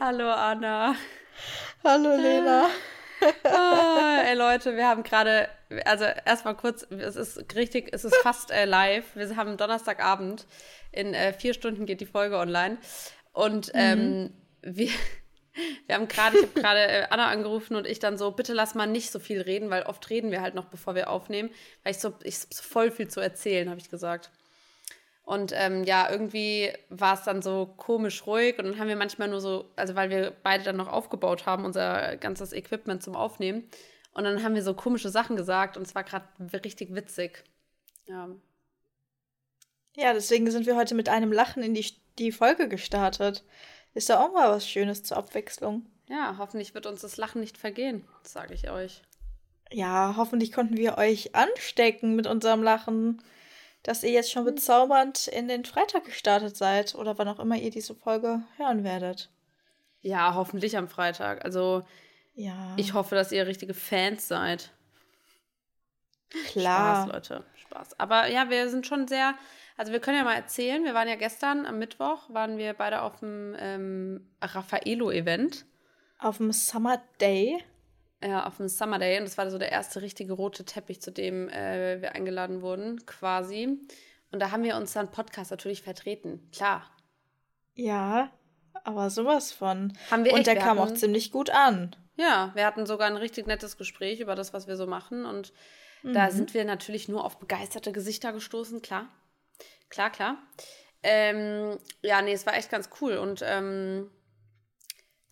Hallo Anna. Hallo Lena. Ah, ey Leute, wir haben gerade, also erstmal kurz, es ist richtig, es ist fast äh, live. Wir haben Donnerstagabend. In äh, vier Stunden geht die Folge online. Und ähm, mhm. wir, wir haben gerade, ich habe gerade äh, Anna angerufen und ich dann so, bitte lass mal nicht so viel reden, weil oft reden wir halt noch, bevor wir aufnehmen, weil ich so, ich so voll viel zu erzählen, habe ich gesagt. Und ähm, ja, irgendwie war es dann so komisch ruhig und dann haben wir manchmal nur so, also weil wir beide dann noch aufgebaut haben, unser ganzes Equipment zum Aufnehmen. Und dann haben wir so komische Sachen gesagt und es war gerade richtig witzig. Ja. Ja, deswegen sind wir heute mit einem Lachen in die, die Folge gestartet. Ist ja auch mal was Schönes zur Abwechslung. Ja, hoffentlich wird uns das Lachen nicht vergehen, sage ich euch. Ja, hoffentlich konnten wir euch anstecken mit unserem Lachen dass ihr jetzt schon mhm. bezaubernd in den Freitag gestartet seid oder wann auch immer ihr diese Folge hören werdet. Ja, hoffentlich am Freitag. Also, ja. ich hoffe, dass ihr richtige Fans seid. Klar. Spaß, Leute. Spaß. Aber ja, wir sind schon sehr. Also, wir können ja mal erzählen. Wir waren ja gestern am Mittwoch, waren wir beide auf dem ähm, Raffaello-Event. Auf dem Summer Day ja, auf dem Summer Day und das war so der erste richtige rote Teppich, zu dem äh, wir eingeladen wurden, quasi. Und da haben wir uns dann Podcast natürlich vertreten, klar. Ja, aber sowas von. Haben wir und echt, der kam hatten, auch ziemlich gut an. Ja, wir hatten sogar ein richtig nettes Gespräch über das, was wir so machen und mhm. da sind wir natürlich nur auf begeisterte Gesichter gestoßen, klar. Klar, klar. Ähm, ja, nee, es war echt ganz cool und ähm,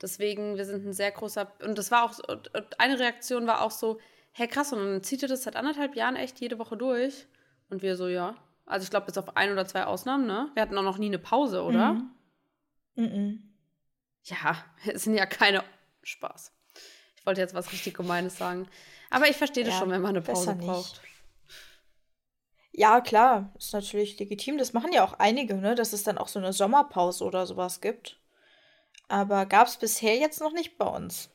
Deswegen, wir sind ein sehr großer. Und das war auch, eine Reaktion war auch so, hey krass, und dann zieht ihr das seit anderthalb Jahren echt jede Woche durch? Und wir so, ja. Also ich glaube, bis auf ein oder zwei Ausnahmen, ne? Wir hatten auch noch nie eine Pause, oder? Mhm. Mhm. Ja, es sind ja keine Spaß. Ich wollte jetzt was richtig Gemeines sagen. Aber ich verstehe das ja, schon, wenn man eine Pause braucht. Ja, klar, ist natürlich legitim. Das machen ja auch einige, ne? Dass es dann auch so eine Sommerpause oder sowas gibt. Aber gab es bisher jetzt noch nicht bei uns.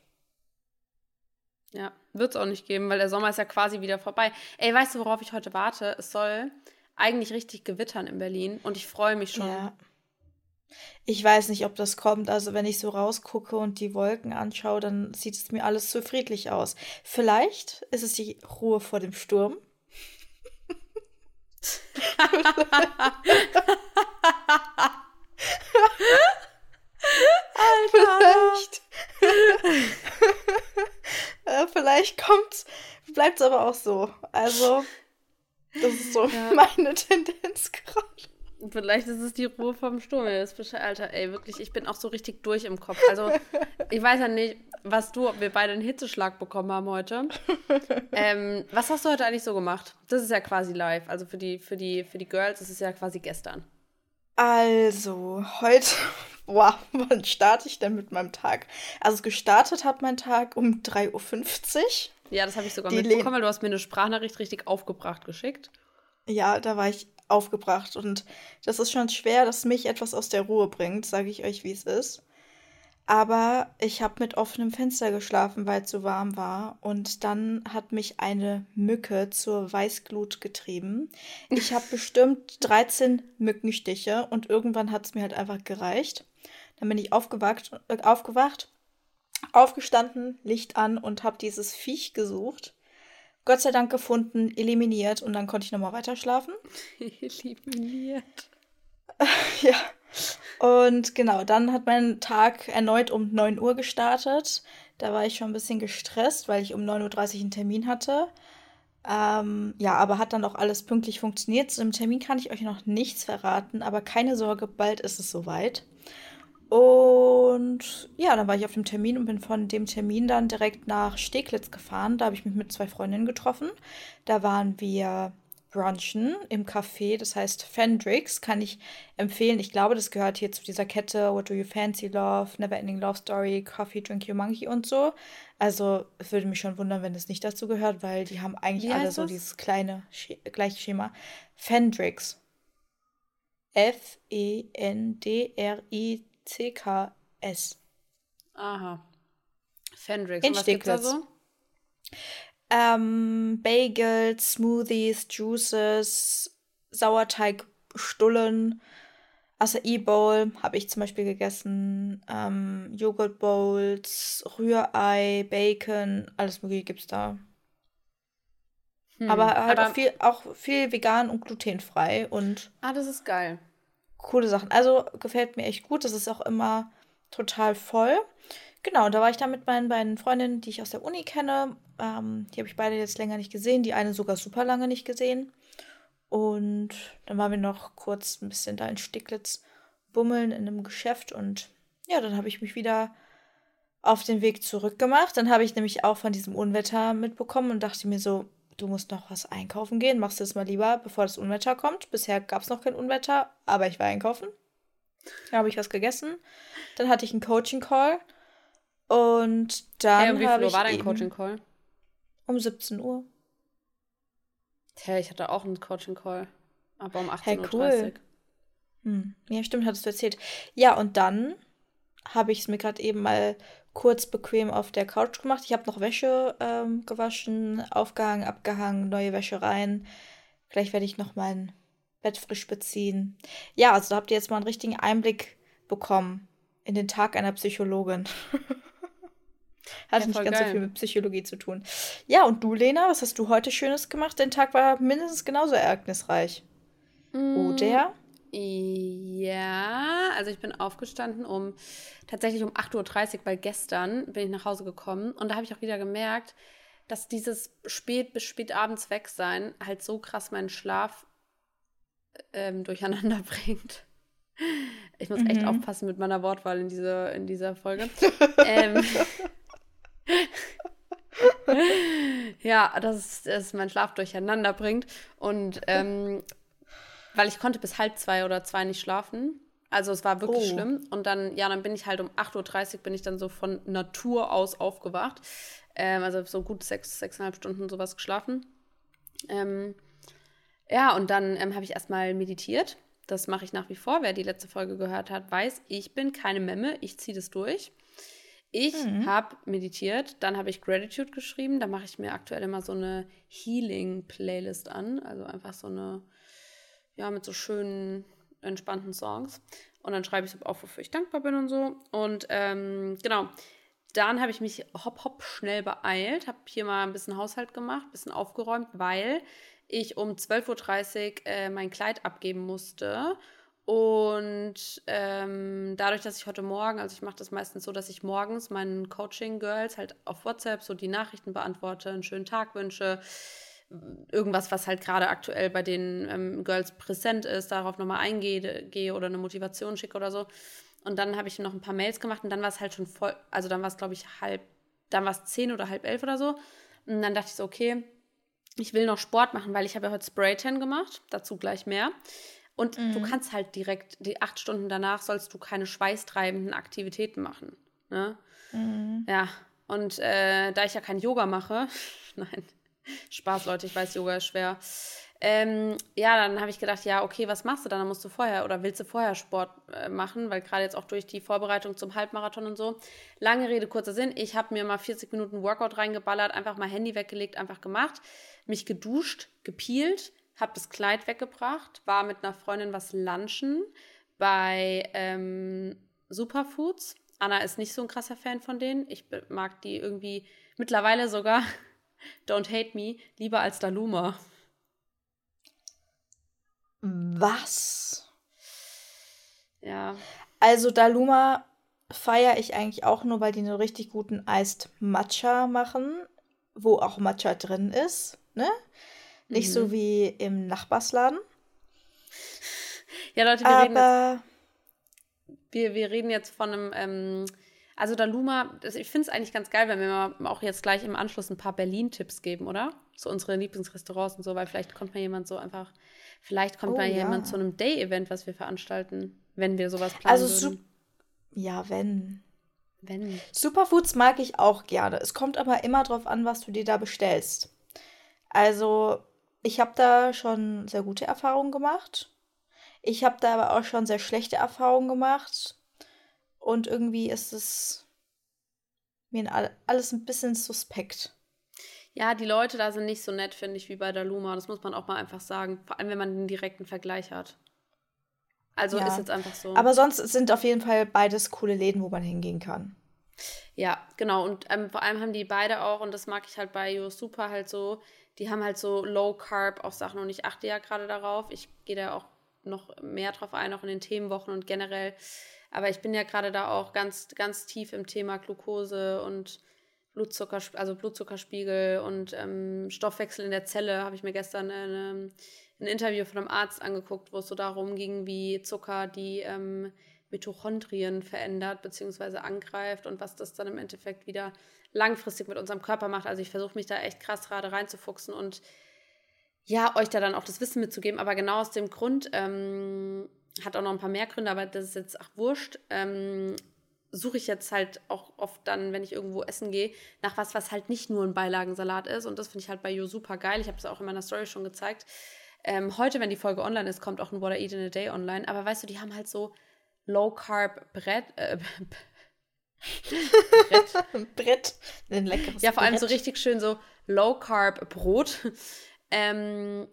Ja, wird es auch nicht geben, weil der Sommer ist ja quasi wieder vorbei. Ey, weißt du, worauf ich heute warte? Es soll eigentlich richtig gewittern in Berlin und ich freue mich schon. Ja. Ich weiß nicht, ob das kommt. Also, wenn ich so rausgucke und die Wolken anschaue, dann sieht es mir alles zu friedlich aus. Vielleicht ist es die Ruhe vor dem Sturm. Alter. Vielleicht. äh, vielleicht kommt's, bleibt's aber auch so. Also, das ist so ja. meine Tendenz gerade. Vielleicht ist es die Ruhe vom Sturm. Alter, ey, wirklich, ich bin auch so richtig durch im Kopf. Also, ich weiß ja nicht, was du, ob wir beide einen Hitzeschlag bekommen haben heute. ähm, was hast du heute eigentlich so gemacht? Das ist ja quasi live. Also für die, für die, für die Girls ist es ja quasi gestern. Also, heute, boah, wann starte ich denn mit meinem Tag? Also, gestartet hat mein Tag um 3.50 Uhr. Ja, das habe ich sogar Die mitbekommen, weil du hast mir eine Sprachnachricht richtig aufgebracht geschickt. Ja, da war ich aufgebracht und das ist schon schwer, dass mich etwas aus der Ruhe bringt, sage ich euch, wie es ist. Aber ich habe mit offenem Fenster geschlafen, weil es so warm war. Und dann hat mich eine Mücke zur Weißglut getrieben. Ich habe bestimmt 13 Mückenstiche und irgendwann hat es mir halt einfach gereicht. Dann bin ich aufgewacht, äh, aufgewacht, aufgestanden, Licht an und habe dieses Viech gesucht. Gott sei Dank gefunden, eliminiert und dann konnte ich nochmal weiter schlafen. eliminiert. ja. Und genau, dann hat mein Tag erneut um 9 Uhr gestartet. Da war ich schon ein bisschen gestresst, weil ich um 9.30 Uhr einen Termin hatte. Ähm, ja, aber hat dann auch alles pünktlich funktioniert. Zu dem Termin kann ich euch noch nichts verraten, aber keine Sorge, bald ist es soweit. Und ja, dann war ich auf dem Termin und bin von dem Termin dann direkt nach Steglitz gefahren. Da habe ich mich mit zwei Freundinnen getroffen. Da waren wir brunchen im Café, das heißt Fendrix, kann ich empfehlen. Ich glaube, das gehört hier zu dieser Kette What Do You Fancy Love, Never Ending Love Story, Coffee Drink Your Monkey und so. Also es würde mich schon wundern, wenn es nicht dazu gehört, weil die haben eigentlich alle so das? dieses kleine, gleiche Schema. Fendrix. F-E-N-D-R-I-C-K-S. Aha. Fendrix. In und was gibt's da so? Ähm, Bagels, Smoothies, Juices, Sauerteigstullen. Acai Bowl habe ich zum Beispiel gegessen, ähm, Joghurt Bowls, Rührei, Bacon, alles mögliche gibt es da. Hm, aber halt aber auch, viel, auch viel vegan und glutenfrei und. Ah, das ist geil. Coole Sachen. Also gefällt mir echt gut. Das ist auch immer total voll. Genau, da war ich dann mit meinen beiden Freundinnen, die ich aus der Uni kenne. Ähm, die habe ich beide jetzt länger nicht gesehen, die eine sogar super lange nicht gesehen. Und dann waren wir noch kurz ein bisschen da in Sticklitz bummeln in einem Geschäft und ja, dann habe ich mich wieder auf den Weg zurückgemacht. Dann habe ich nämlich auch von diesem Unwetter mitbekommen und dachte mir so, du musst noch was einkaufen gehen. Machst du das mal lieber, bevor das Unwetter kommt. Bisher gab es noch kein Unwetter, aber ich war einkaufen. Dann habe ich was gegessen. Dann hatte ich einen Coaching-Call. Und dann. Hey, um wie viel Uhr war dein Coaching-Call? Um 17 Uhr. Hä, ich hatte auch einen Coaching-Call. Aber um 18.30 hey, cool. Uhr. Hm. Ja, stimmt, hattest du erzählt. Ja, und dann habe ich es mir gerade eben mal kurz bequem auf der Couch gemacht. Ich habe noch Wäsche ähm, gewaschen, aufgehangen, abgehangen, neue Wäsche rein. Gleich werde ich noch mein Bett frisch beziehen. Ja, also da habt ihr jetzt mal einen richtigen Einblick bekommen in den Tag einer Psychologin. Hat ja, nicht ganz geil. so viel mit Psychologie zu tun. Ja, und du, Lena, was hast du heute Schönes gemacht? Dein Tag war mindestens genauso ereignisreich. Mm. Oder? Ja, also ich bin aufgestanden um tatsächlich um 8.30 Uhr, weil gestern bin ich nach Hause gekommen und da habe ich auch wieder gemerkt, dass dieses spät bis spät abends weg sein halt so krass meinen Schlaf ähm, durcheinander bringt. Ich muss echt mhm. aufpassen mit meiner Wortwahl in, diese, in dieser Folge. ähm, ja, dass es meinen Schlaf durcheinander bringt. Und ähm, weil ich konnte bis halb zwei oder zwei nicht schlafen. Also es war wirklich oh. schlimm. Und dann, ja, dann bin ich halt um 8.30 Uhr bin ich dann so von Natur aus aufgewacht. Ähm, also so gut sechs, sechseinhalb Stunden sowas geschlafen. Ähm, ja, und dann ähm, habe ich erstmal meditiert. Das mache ich nach wie vor. Wer die letzte Folge gehört hat, weiß, ich bin keine Memme, ich ziehe das durch. Ich mhm. habe meditiert, dann habe ich Gratitude geschrieben. Da mache ich mir aktuell immer so eine Healing-Playlist an. Also einfach so eine, ja, mit so schönen, entspannten Songs. Und dann schreibe ich auf, wofür ich dankbar bin und so. Und ähm, genau, dann habe ich mich hopp, hopp schnell beeilt, habe hier mal ein bisschen Haushalt gemacht, ein bisschen aufgeräumt, weil ich um 12.30 Uhr äh, mein Kleid abgeben musste. Und ähm, dadurch, dass ich heute Morgen, also ich mache das meistens so, dass ich morgens meinen Coaching-Girls halt auf WhatsApp so die Nachrichten beantworte, einen schönen Tag wünsche, irgendwas, was halt gerade aktuell bei den ähm, Girls präsent ist, darauf nochmal eingehe gehe oder eine Motivation schicke oder so. Und dann habe ich noch ein paar Mails gemacht und dann war es halt schon voll, also dann war es, glaube ich, halb, dann war es zehn oder halb elf oder so. Und dann dachte ich so, okay, ich will noch Sport machen, weil ich habe ja heute Spray-Tan gemacht, dazu gleich mehr. Und mhm. du kannst halt direkt, die acht Stunden danach sollst du keine schweißtreibenden Aktivitäten machen. Ne? Mhm. Ja, und äh, da ich ja kein Yoga mache, nein, Spaß, Leute, ich weiß, Yoga ist schwer. Ähm, ja, dann habe ich gedacht, ja, okay, was machst du dann? Dann musst du vorher oder willst du vorher Sport äh, machen, weil gerade jetzt auch durch die Vorbereitung zum Halbmarathon und so. Lange Rede, kurzer Sinn. Ich habe mir mal 40 Minuten Workout reingeballert, einfach mal Handy weggelegt, einfach gemacht, mich geduscht, gepielt, habe das Kleid weggebracht, war mit einer Freundin was lunchen bei ähm, Superfoods. Anna ist nicht so ein krasser Fan von denen. Ich mag die irgendwie mittlerweile sogar, don't hate me, lieber als Daluma. Was? Ja. Also Daluma feiere ich eigentlich auch nur, weil die einen richtig guten Iced Matcha machen, wo auch Matcha drin ist, ne? Nicht mhm. so wie im Nachbarsladen. Ja, Leute, wir Aber reden jetzt. Wir, wir reden jetzt von einem. Ähm, also, Daluma, ich finde es eigentlich ganz geil, wenn wir auch jetzt gleich im Anschluss ein paar Berlin-Tipps geben, oder? So unsere Lieblingsrestaurants und so, weil vielleicht kommt mal jemand so einfach. Vielleicht kommt oh, mal ja. jemand zu einem Day-Event, was wir veranstalten, wenn wir sowas planen. Also, würden. ja, wenn. Wenn. Superfoods mag ich auch gerne. Es kommt aber immer drauf an, was du dir da bestellst. Also, ich habe da schon sehr gute Erfahrungen gemacht. Ich habe da aber auch schon sehr schlechte Erfahrungen gemacht. Und irgendwie ist es mir alles ein bisschen suspekt. Ja, die Leute da sind nicht so nett, finde ich, wie bei der Luma. Das muss man auch mal einfach sagen. Vor allem, wenn man den direkten Vergleich hat. Also Ja. ist jetzt einfach so. Aber sonst sind auf jeden Fall beides coole Läden, wo man hingehen kann. Ja, genau. Und ähm, vor allem haben die beide auch, und das mag ich halt bei Yo Super halt so, die haben halt so Low Carb auch Sachen und ich achte ja gerade darauf. Ich gehe da auch noch mehr drauf ein, auch in den Themenwochen und generell. Aber ich bin ja gerade da auch ganz, ganz tief im Thema Glucose und Blutzucker, also Blutzuckerspiegel und ähm, Stoffwechsel in der Zelle. Habe ich mir gestern eine, ein Interview von einem Arzt angeguckt, wo es so darum ging, wie Zucker die ähm, Mitochondrien verändert bzw. angreift und was das dann im Endeffekt wieder langfristig mit unserem Körper macht. Also ich versuche mich da echt krass gerade reinzufuchsen und ja, euch da dann auch das Wissen mitzugeben. Aber genau aus dem Grund, ähm, hat auch noch ein paar mehr Gründe, aber das ist jetzt ach wurscht. Ähm, suche ich jetzt halt auch oft dann, wenn ich irgendwo essen gehe, nach was, was halt nicht nur ein Beilagensalat ist. Und das finde ich halt bei You super geil. Ich habe es auch in meiner Story schon gezeigt. Ähm, heute, wenn die Folge online ist, kommt auch ein What I Eat in a Day online. Aber weißt du, die haben halt so Low Carb Brett. Äh, Brett. Brett. Ein leckeres ja, vor allem Brett. so richtig schön so Low Carb Brot. ähm,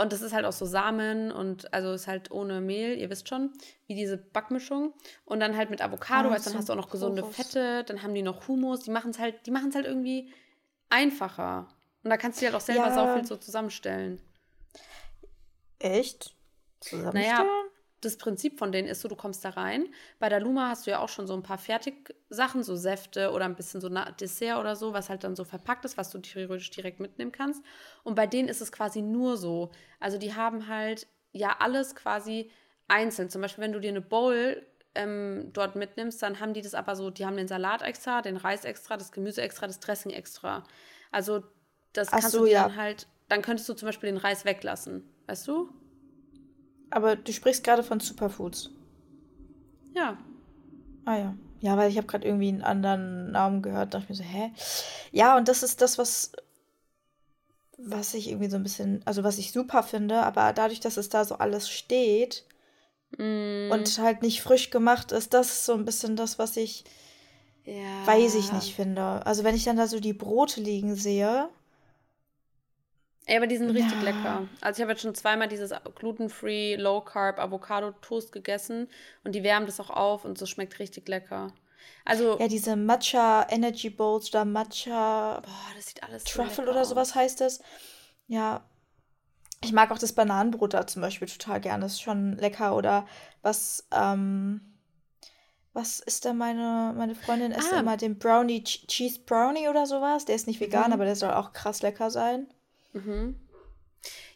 und das ist halt auch so Samen und also ist halt ohne Mehl, ihr wisst schon, wie diese Backmischung. Und dann halt mit Avocado, Ah, weißt, dann so hast du auch noch gesunde Churros. Fette, dann haben die noch Hummus, die machen es halt, die machen es halt irgendwie einfacher. Und da kannst du dir halt auch selber Ja. sau viel so zusammenstellen. Echt? Zusammenstellen? Naja, das Prinzip von denen ist so, du kommst da rein. Bei der Luma hast du ja auch schon so ein paar Fertigsachen, so Säfte oder ein bisschen so Dessert oder so, was halt dann so verpackt ist, was du theoretisch direkt mitnehmen kannst. Und bei denen ist es quasi nur so. Also die haben halt ja alles quasi einzeln. Zum Beispiel, wenn du dir eine Bowl ähm, dort mitnimmst, dann haben die das aber so, die haben den Salat extra, den Reis extra, das Gemüse extra, das Dressing extra. Also das Ach kannst so, du dir ja. dann halt, dann könntest du zum Beispiel den Reis weglassen. Weißt du? Aber du sprichst gerade von Superfoods. Ja. Ah ja. Ja, weil ich habe gerade irgendwie einen anderen Namen gehört, dachte ich mir so, hä? Ja, und das ist das, was, was ich irgendwie so ein bisschen, also was ich super finde, aber dadurch, dass es da so alles steht Mm, und halt nicht frisch gemacht ist, das ist so ein bisschen das, was ich, ja. weiß ich nicht, finde. Also wenn ich dann da so die Brote liegen sehe, Ey, aber die sind richtig Ja. lecker. Also ich habe jetzt schon zweimal dieses gluten-free, low-carb Avocado-Toast gegessen und die wärmen das auch auf und so schmeckt richtig lecker. Also, ja, diese Matcha Energy Bowls oder Matcha boah, das sieht alles so Truffle lecker oder sowas heißt es. Ja. Ich mag auch das Bananenbrot da zum Beispiel total gerne. Das ist schon lecker. Oder was, ähm, was ist da meine, meine Freundin isst Ah. immer den Brownie, Ch- Cheese Brownie oder sowas. Der ist nicht vegan, Mhm. aber der soll auch krass lecker sein. Mhm.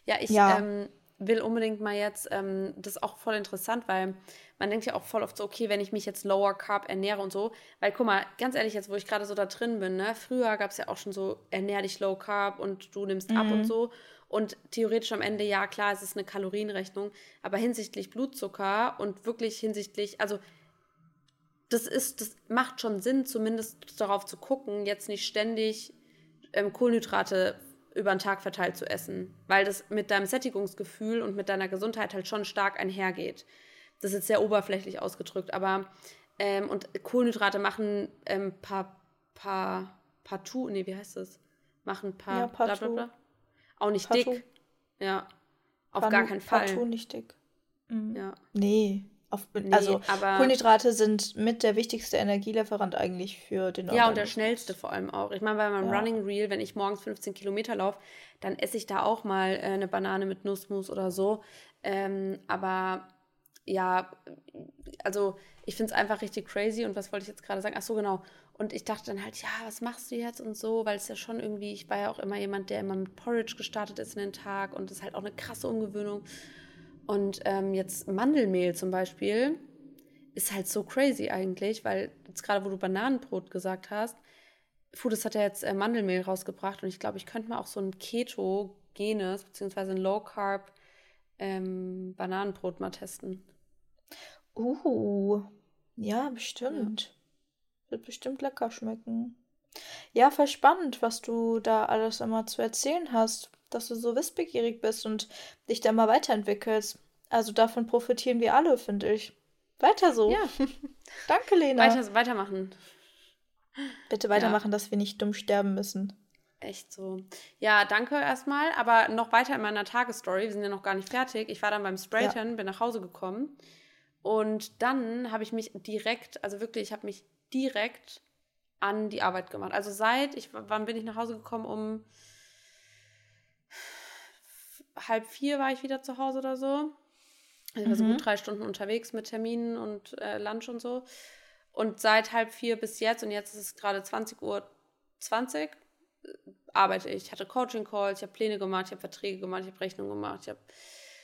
Ja, ich Ja. Ähm, will unbedingt mal jetzt, ähm, das ist auch voll interessant, weil man denkt ja auch voll oft so, okay, wenn ich mich jetzt lower carb ernähre und so, weil guck mal, ganz ehrlich, jetzt wo ich gerade so da drin bin, ne, früher gab es ja auch schon so, ernähr dich low carb und du nimmst ab Mhm. und so und theoretisch am Ende, ja klar, es ist eine Kalorienrechnung, aber hinsichtlich Blutzucker und wirklich hinsichtlich, also das ist, das macht schon Sinn, zumindest darauf zu gucken, jetzt nicht ständig ähm, Kohlenhydrate über den Tag verteilt zu essen, weil das mit deinem Sättigungsgefühl und mit deiner Gesundheit halt schon stark einhergeht. Das ist jetzt sehr oberflächlich ausgedrückt, aber ähm, und Kohlenhydrate machen ähm, paar, paar, partout, nee, wie heißt das? Machen paar, Ja, bla, bla, partout. bla. Auch nicht Partout. dick. Ja. Auf Panu- gar keinen Fall. Partout nicht dick. Mhm. Ja. Nee. Auf, Nee, also aber- Kohlenhydrate sind mit der wichtigste Energielieferant eigentlich für den Ja, und der Organismus. schnellste vor allem auch. Ich meine, bei meinem Ja. Running Reel, wenn ich morgens 15 Kilometer laufe, dann esse ich da auch mal äh, eine Banane mit Nussmus oder so. Ähm, aber ja, also ich finde es einfach richtig crazy. Und was wollte ich jetzt gerade sagen? Ach so, genau. Und ich dachte dann halt, ja, was machst du jetzt und so, weil es ja schon irgendwie, ich war ja auch immer jemand, der immer mit Porridge gestartet ist in den Tag und das ist halt auch eine krasse Umgewöhnung. Und ähm, jetzt Mandelmehl zum Beispiel ist halt so crazy eigentlich, weil jetzt gerade, wo du Bananenbrot gesagt hast, Foodist hat ja jetzt äh, Mandelmehl rausgebracht und ich glaube, ich könnte mal auch so ein Keto-genes beziehungsweise ein Low-Carb ähm, Bananenbrot mal testen. Uh, ja, bestimmt. Wird bestimmt lecker schmecken. Ja, voll spannend, was du da alles immer zu erzählen hast, dass du so wissbegierig bist und dich da mal weiterentwickelst. Also davon profitieren wir alle, finde ich. Weiter so. Ja, Danke, Lena. weiter, weitermachen. Bitte weitermachen, dass wir nicht dumm sterben müssen. echt so. Ja, danke erstmal. Aber noch weiter in meiner Tagesstory. Wir sind ja noch gar nicht fertig. Ich war dann beim Sprayton, ja. bin nach Hause gekommen. Und dann habe ich mich direkt, also wirklich, ich habe mich direkt an die Arbeit gemacht. Also seit, ich, wann bin ich nach Hause gekommen? Um halb vier war ich wieder zu Hause oder so. Ich war so gut mhm. drei Stunden unterwegs mit Terminen und äh, Lunch und so. Und seit halb vier bis jetzt, und jetzt ist es gerade 20 Uhr 20, arbeite ich. Ich hatte Coaching-Calls, ich habe Pläne gemacht, ich habe Verträge gemacht, ich habe Rechnungen gemacht, ich habe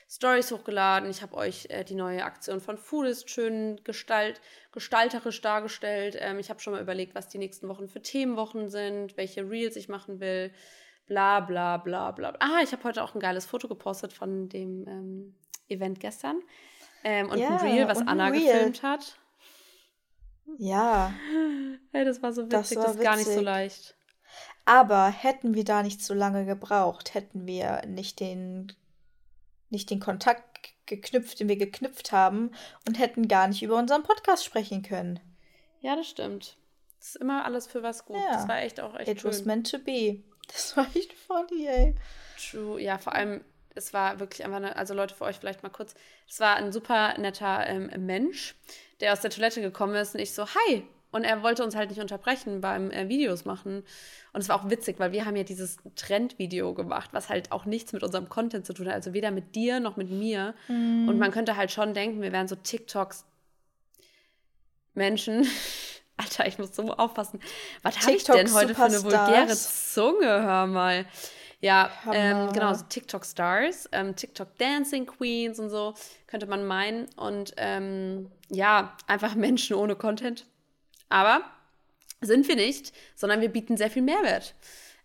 Stories hochgeladen. Ich habe euch äh, die neue Aktion von Foodist schön gestalt, gestalterisch dargestellt. Ähm, ich habe schon mal überlegt, was die nächsten Wochen für Themenwochen sind, welche Reels ich machen will. Bla bla bla bla. Ah, ich habe heute auch ein geiles Foto gepostet von dem ähm, Event gestern. Ähm, und ja, ein Reel, was Anna Reel. gefilmt hat. Ja. Hey, das war so witzig, das, war das ist gar nicht so leicht. Aber hätten wir da nicht so lange gebraucht, hätten wir nicht den, nicht den Kontakt geknüpft, den wir geknüpft haben und hätten gar nicht über unseren Podcast sprechen können. Ja, das stimmt. Das ist immer alles für was gut. Ja. Das war echt auch echt It schön. was meant to be. Das war echt funny, ey. True. Ja, vor allem, es war wirklich einfach, eine, also Leute, für euch vielleicht mal kurz. Es war ein super netter ähm, Mensch, der aus der Toilette gekommen ist und ich so, hi. Und er wollte uns halt nicht unterbrechen beim äh, Videos machen. Und es war auch witzig, weil wir haben ja dieses Trendvideo gemacht, was halt auch nichts mit unserem Content zu tun hat. Also weder mit dir noch mit mir. Mm. Und man könnte halt schon denken, wir wären so TikToks Menschen. Alter, ich muss so aufpassen. Was habe ich denn heute für eine vulgäre Zunge? Hör mal. Ja, ähm, genau, so TikTok-Stars, ähm, TikTok-Dancing Queens und so, könnte man meinen. Und ähm, ja, einfach Menschen ohne Content. Aber sind wir nicht, sondern wir bieten sehr viel Mehrwert.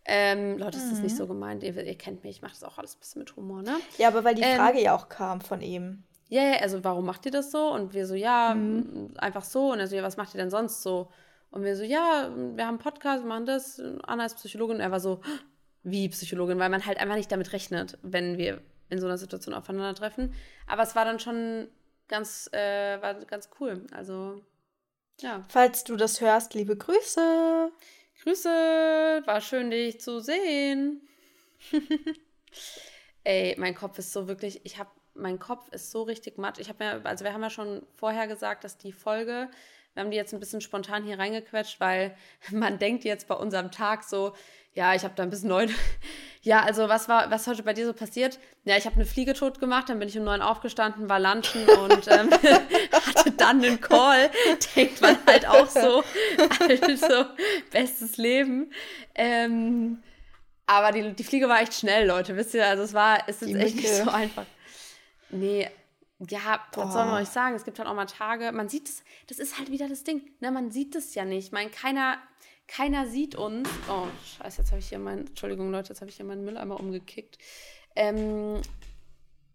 Ähm, Leute, das mhm. ist nicht so gemeint. Ihr, ihr, kennt mich, ich mache das auch alles ein bisschen mit Humor, ne? Ja, aber weil die ähm, Frage ja auch kam von ihm. Ja, yeah, also warum macht ihr das so? Und wir so, ja, mhm. einfach so. Und er so, ja, was macht ihr denn sonst so? Und wir so, ja, wir haben einen Podcast, wir machen das. Anna ist Psychologin. Und er war so, wie Psychologin, weil man halt einfach nicht damit rechnet, wenn wir in so einer Situation aufeinandertreffen. Aber es war dann schon ganz, äh, war ganz cool. Also, ja. Falls du das hörst, liebe Grüße. Grüße, war schön, dich zu sehen. Ey, mein Kopf ist so wirklich, ich habe, mein Kopf ist so richtig matt. Ich habe ja, also wir haben ja schon vorher gesagt, dass die Folge, wir haben die jetzt ein bisschen spontan hier reingequetscht, weil man denkt jetzt bei unserem Tag so, ja, ich habe da ein bisschen neu. Ja, also was war, was heute bei dir so passiert? Ja, ich habe eine Fliege tot gemacht, dann bin ich um neun aufgestanden, war lunchen und ähm, hatte dann einen Call. Denkt man halt auch so, also bestes Leben. Ähm, aber die, die Fliege war echt schnell, Leute, wisst ihr? Also es war, es ist die echt Mücke. nicht so einfach. Nee, ja, was soll man euch sagen? Es gibt halt auch mal Tage, man sieht es, das ist halt wieder das Ding, ne, man sieht es ja nicht. Ich meine, keiner, keiner sieht uns. Oh, scheiße, jetzt habe ich hier meinen, Entschuldigung, Leute, jetzt habe ich hier meinen Mülleimer umgekickt. Ähm,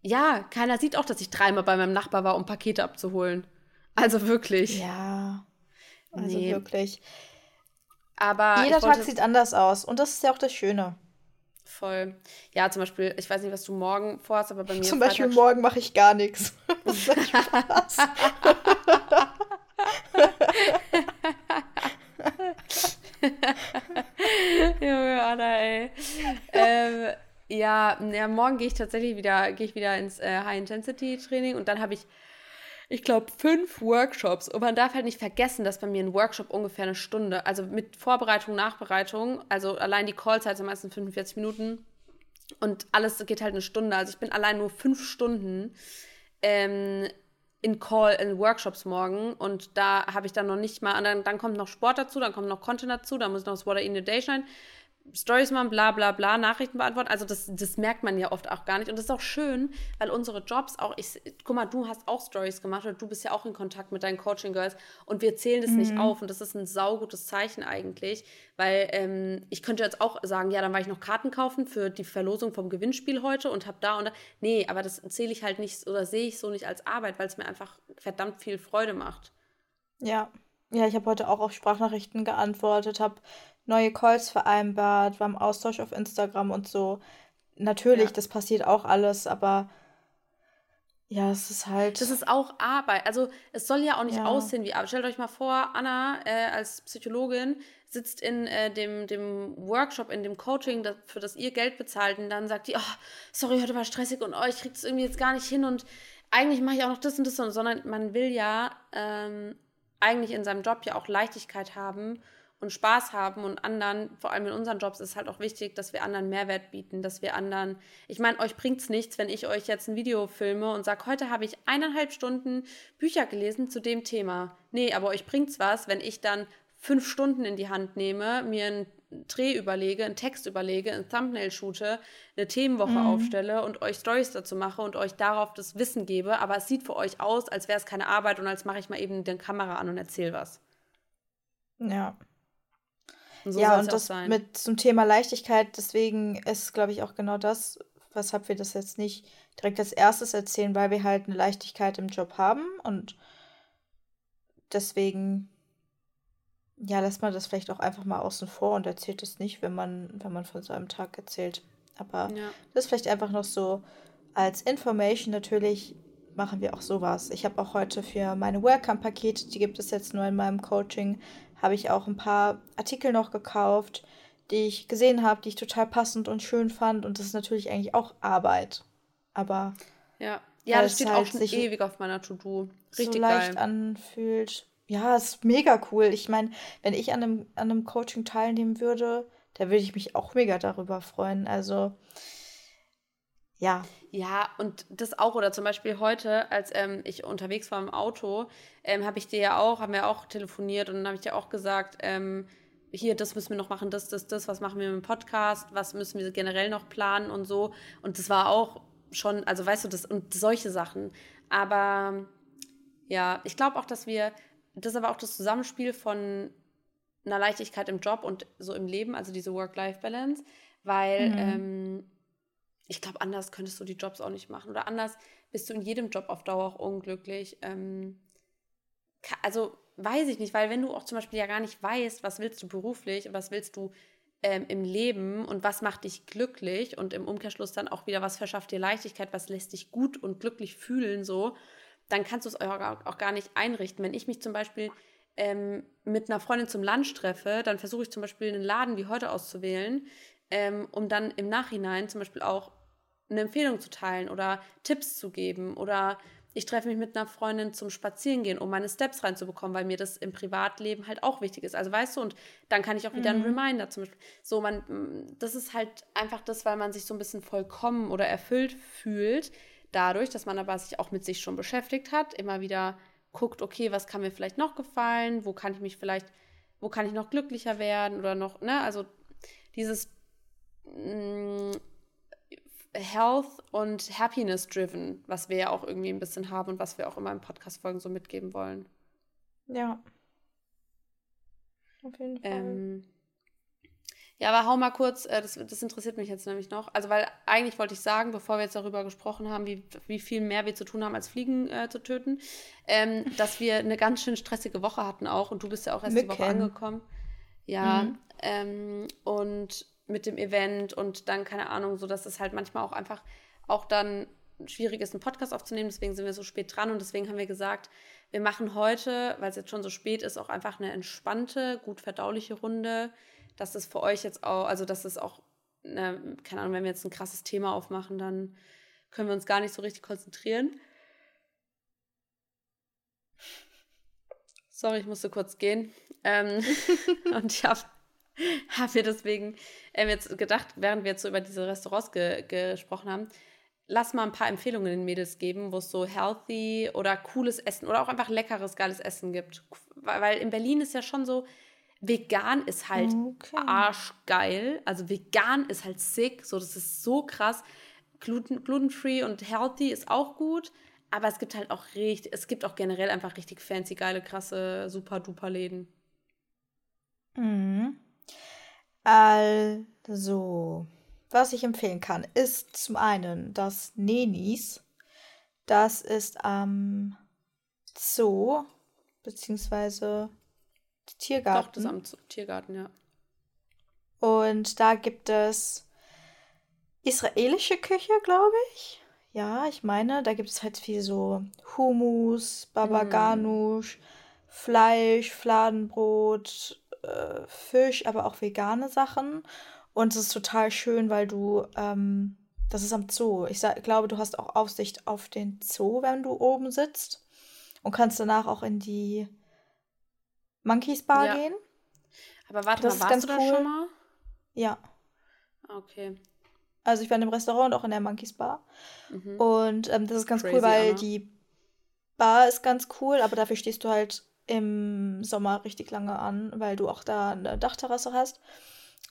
ja, keiner sieht auch, dass ich dreimal bei meinem Nachbar war, um Pakete abzuholen. Also wirklich. Ja. Also nee. wirklich. Aber jeder Tag sieht anders aus und das ist ja auch das Schöne. Voll. Ja, zum Beispiel, ich weiß nicht, was du morgen vorhast, aber bei mir. Zum Beispiel morgen mache ich gar nichts. Das macht Spaß. Junge Anna, ey. ähm, ja, ja, morgen gehe ich tatsächlich wieder, gehe ich wieder ins äh, High-Intensity-Training und dann habe ich, ich glaube, fünf Workshops. Und man darf halt nicht vergessen, dass bei mir ein Workshop ungefähr eine Stunde, also mit Vorbereitung, Nachbereitung, also allein die Callzeit sind meistens 45 Minuten und alles geht halt eine Stunde. Also ich bin allein nur fünf Stunden ähm, in Call, in Workshops morgen und da habe ich dann noch nicht mal, dann, dann kommt noch Sport dazu, dann kommt noch Content dazu, dann muss noch das Water in the Day schneiden, Stories machen, bla bla bla, Nachrichten beantworten. Also das, das merkt man ja oft auch gar nicht. Und das ist auch schön, weil unsere Jobs auch, ich, guck mal, du hast auch Stories gemacht oder du bist ja auch in Kontakt mit deinen Coaching-Girls und wir zählen das mhm. nicht auf. Und das ist ein saugutes Zeichen eigentlich, weil ähm, ich könnte jetzt auch sagen, ja, dann war ich noch Karten kaufen für die Verlosung vom Gewinnspiel heute und habe da und da. Nee, aber das zähle ich halt nicht oder sehe ich so nicht als Arbeit, weil es mir einfach verdammt viel Freude macht. Ja. Ja, ich habe heute auch auf Sprachnachrichten geantwortet, habe neue Calls vereinbart, war im Austausch auf Instagram und so. Natürlich, ja. das passiert auch alles, aber Ja, es ist halt. Das ist auch Arbeit. Also es soll ja auch nicht ja. aussehen wie Arbeit. Stellt euch mal vor, Anna äh, als Psychologin sitzt in äh, dem, dem Workshop, in dem Coaching, das, für das ihr Geld bezahlt und dann sagt die, oh, sorry, heute war stressig und oh, ich krieg das irgendwie jetzt gar nicht hin und eigentlich mache ich auch noch das und das, und, sondern man will ja ähm, eigentlich in seinem Job ja auch Leichtigkeit haben und Spaß haben und anderen, vor allem in unseren Jobs, ist halt auch wichtig, dass wir anderen Mehrwert bieten, dass wir anderen, ich meine, euch bringt es nichts, wenn ich euch jetzt ein Video filme und sage, heute habe ich eineinhalb Stunden Bücher gelesen zu dem Thema. Nee, aber euch bringt es was, wenn ich dann fünf Stunden in die Hand nehme, mir einen Dreh überlege, einen Text überlege, ein Thumbnail shoote, eine Themenwoche mhm. aufstelle und euch Stories dazu mache und euch darauf das Wissen gebe, aber es sieht für euch aus, als wäre es keine Arbeit und als mache ich mal eben die Kamera an und erzähle was. Ja. Und so ja, und das sein. mit zum Thema Leichtigkeit, deswegen ist, glaube ich, auch genau das, weshalb wir das jetzt nicht direkt als erstes erzählen, weil wir halt eine Leichtigkeit im Job haben und deswegen ja, lässt man das vielleicht auch einfach mal außen vor und erzählt es nicht, wenn man, wenn man von seinem Tag erzählt. Aber ja. das ist vielleicht einfach noch so als Information natürlich machen wir auch sowas. Ich habe auch heute für meine Welcome-Pakete, die gibt es jetzt nur in meinem Coaching, habe ich auch ein paar Artikel noch gekauft, die ich gesehen habe, die ich total passend und schön fand. Und das ist natürlich eigentlich auch Arbeit. Aber. Ja, ja das steht halt auch schon ewig auf meiner To-Do. Richtig so leicht geil. anfühlt. Ja, ist mega cool. Ich meine, wenn ich an einem, an einem Coaching teilnehmen würde, da würde ich mich auch mega darüber freuen. Also, ja. Ja, und das auch, oder zum Beispiel heute, als ähm, ich unterwegs war im Auto, ähm, habe ich dir ja auch, haben wir auch telefoniert und dann habe ich dir auch gesagt, ähm, hier, das müssen wir noch machen, das, das, das, was machen wir mit dem Podcast, was müssen wir generell noch planen und so. Und das war auch schon, also weißt du, das und solche Sachen. Aber ja, ich glaube auch, dass wir, das ist aber auch das Zusammenspiel von einer Leichtigkeit im Job und so im Leben, also diese Work-Life-Balance, weil mhm. ähm, ich glaube, anders könntest du die Jobs auch nicht machen oder anders bist du in jedem Job auf Dauer auch unglücklich. Ähm, also weiß ich nicht, weil wenn du auch zum Beispiel ja gar nicht weißt, was willst du beruflich was willst du ähm, im Leben und was macht dich glücklich und im Umkehrschluss dann auch wieder, was verschafft dir Leichtigkeit, was lässt dich gut und glücklich fühlen, so, dann kannst du es auch gar nicht einrichten. Wenn ich mich zum Beispiel ähm, mit einer Freundin zum Lunch treffe, dann versuche ich zum Beispiel einen Laden wie heute auszuwählen, ähm, um dann im Nachhinein zum Beispiel auch eine Empfehlung zu teilen oder Tipps zu geben oder ich treffe mich mit einer Freundin zum Spazierengehen, um meine Steps reinzubekommen, weil mir das im Privatleben halt auch wichtig ist. Also weißt du, und dann kann ich auch wieder mhm. einen Reminder zum Beispiel. So, man, das ist halt einfach das, weil man sich so ein bisschen vollkommen oder erfüllt fühlt, dadurch, dass man aber sich auch mit sich schon beschäftigt hat, immer wieder guckt, okay, was kann mir vielleicht noch gefallen, wo kann ich mich vielleicht, wo kann ich noch glücklicher werden oder noch, ne, also dieses mh, Health und Happiness driven, was wir ja auch irgendwie ein bisschen haben und was wir auch immer in Podcast-Folgen so mitgeben wollen. Ja. Auf jeden Fall. Ähm, ja, aber hau mal kurz, äh, das, das interessiert mich jetzt nämlich noch. Also, weil eigentlich wollte ich sagen, bevor wir jetzt darüber gesprochen haben, wie, wie viel mehr wir zu tun haben, als Fliegen äh, zu töten, ähm, dass wir eine ganz schön stressige Woche hatten auch und du bist ja auch erst Mücken. die Woche angekommen. Ja, mhm. ähm, und mit dem Event und dann, keine Ahnung, so dass es halt manchmal auch einfach auch dann schwierig ist, einen Podcast aufzunehmen. Deswegen sind wir so spät dran und deswegen haben wir gesagt, wir machen heute, weil es jetzt schon so spät ist, auch einfach eine entspannte, gut verdauliche Runde, dass es für euch jetzt auch, also dass es auch, eine, keine Ahnung, wenn wir jetzt ein krasses Thema aufmachen, dann können wir uns gar nicht so richtig konzentrieren. Sorry, ich musste kurz gehen. Ähm, und ich habe habe mir deswegen ähm, jetzt gedacht, während wir jetzt so über diese Restaurants ge gesprochen haben, lass mal ein paar Empfehlungen den Mädels geben, wo es so healthy oder cooles Essen oder auch einfach leckeres, geiles Essen gibt. Weil in Berlin ist ja schon so, vegan ist halt okay. arschgeil. Also vegan ist halt sick. So, das ist so krass. Gluten, glutenfree und healthy ist auch gut. Aber es gibt halt auch richtig, es gibt auch generell einfach richtig fancy, geile, krasse, super duper Läden. Mhm. Also, was ich empfehlen kann, ist zum einen das Nenis. Das ist am Zoo, beziehungsweise Tiergarten. Doch, das am Zoo, Tiergarten, ja. Und da gibt es israelische Küche, glaube ich. Ja, ich meine, da gibt es halt viel so Hummus, Baba Ganoush, Fleisch, Fladenbrot, äh, Fisch, aber auch vegane Sachen. Und es ist total schön, weil du, ähm, das ist am Zoo. Ich sag, glaube, du hast auch Aufsicht auf den Zoo, wenn du oben sitzt. Und kannst danach auch in die Monkeys Bar Ja. gehen. Aber warte Das mal, ist warst ganz du da cool. schon mal? Ja. Okay. Also ich war in dem Restaurant und auch in der Monkeys Bar. Mhm. Und ähm, das ist ganz cool, Crazy, weil Anna. die Bar ist ganz cool, aber dafür stehst du halt im Sommer richtig lange an, weil du auch da eine Dachterrasse hast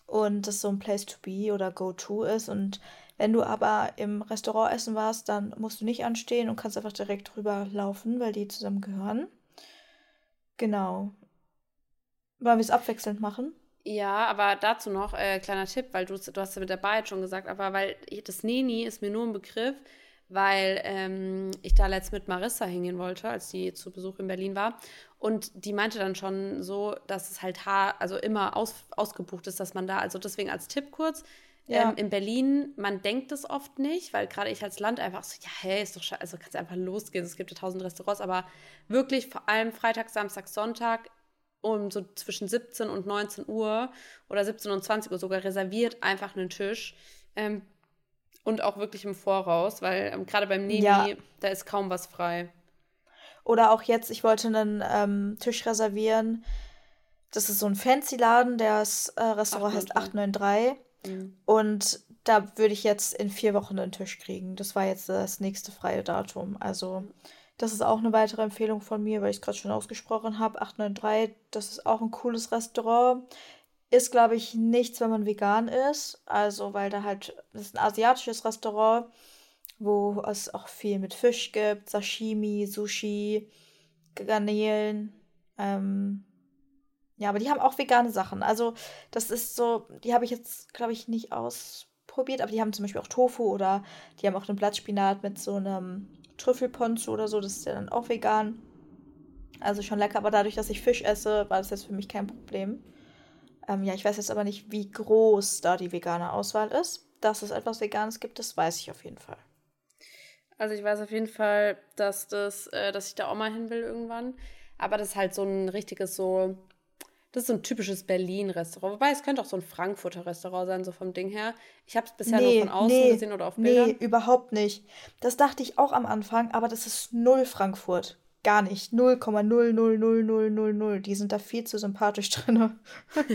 und das so ein Place to be oder go to ist. Und wenn du aber im Restaurant essen warst, dann musst du nicht anstehen und kannst einfach direkt rüber laufen, weil die zusammen gehören. Genau. Wollen wir es abwechselnd machen? Ja, aber dazu noch, äh, kleiner Tipp, weil du, du hast ja mit der Bar jetzt schon gesagt, aber weil das Neni ist mir nur ein Begriff, weil ähm, ich da letzt mit Marissa hingehen wollte, als die zu Besuch in Berlin war. Und die meinte dann schon so, dass es halt ha also immer aus, ausgebucht ist, dass man da, also deswegen als Tipp kurz, Ja. ähm, in Berlin, man denkt es oft nicht, weil gerade ich als Land einfach so, ja, hey, ist doch scheiße, also kannst einfach losgehen, es gibt ja tausend Restaurants, aber wirklich vor allem Freitag, Samstag, Sonntag um so zwischen 17 und 19 Uhr oder 17 und 20 Uhr sogar reserviert einfach einen Tisch. Ähm, und auch wirklich im Voraus, weil ähm, gerade beim Nemi, Ja. da ist kaum was frei. Oder auch jetzt, ich wollte einen ähm, Tisch reservieren. Das ist so ein Fancy-Laden, das äh, Restaurant heißt 893. Mhm. Und da würde ich jetzt in vier Wochen einen Tisch kriegen. Das war jetzt das nächste freie Datum. Also, das ist auch eine weitere Empfehlung von mir, weil ich es gerade schon ausgesprochen habe. 893, das ist auch ein cooles Restaurant. Ist, glaube ich, nichts, wenn man vegan ist. Also, weil da halt, das ist ein asiatisches Restaurant, wo es auch viel mit Fisch gibt, Sashimi, Sushi, Garnelen. Ähm, ja, aber die haben auch vegane Sachen. Also, das ist so, die habe ich jetzt, glaube ich, nicht ausprobiert, aber die haben zum Beispiel auch Tofu oder die haben auch einen Blattspinat mit so einem Trüffelponzu oder so. Das ist ja dann auch vegan. Also schon lecker, aber dadurch, dass ich Fisch esse, war das jetzt für mich kein Problem. Ähm, ja, ich weiß jetzt aber nicht, wie groß da die vegane Auswahl ist. Dass es etwas Veganes gibt, das weiß ich auf jeden Fall. Also ich weiß auf jeden Fall, dass das, äh, dass ich da auch mal hin will irgendwann. Aber das ist halt so ein richtiges so, das ist so ein typisches Berlin-Restaurant. Wobei es könnte auch so ein Frankfurter Restaurant sein, so vom Ding her. Ich habe es bisher nur von außen gesehen oder auf nee, Bildern. überhaupt nicht. Das dachte ich auch am Anfang, aber das ist null Frankfurt. Gar nicht. 0,00000. Die sind da viel zu sympathisch drin.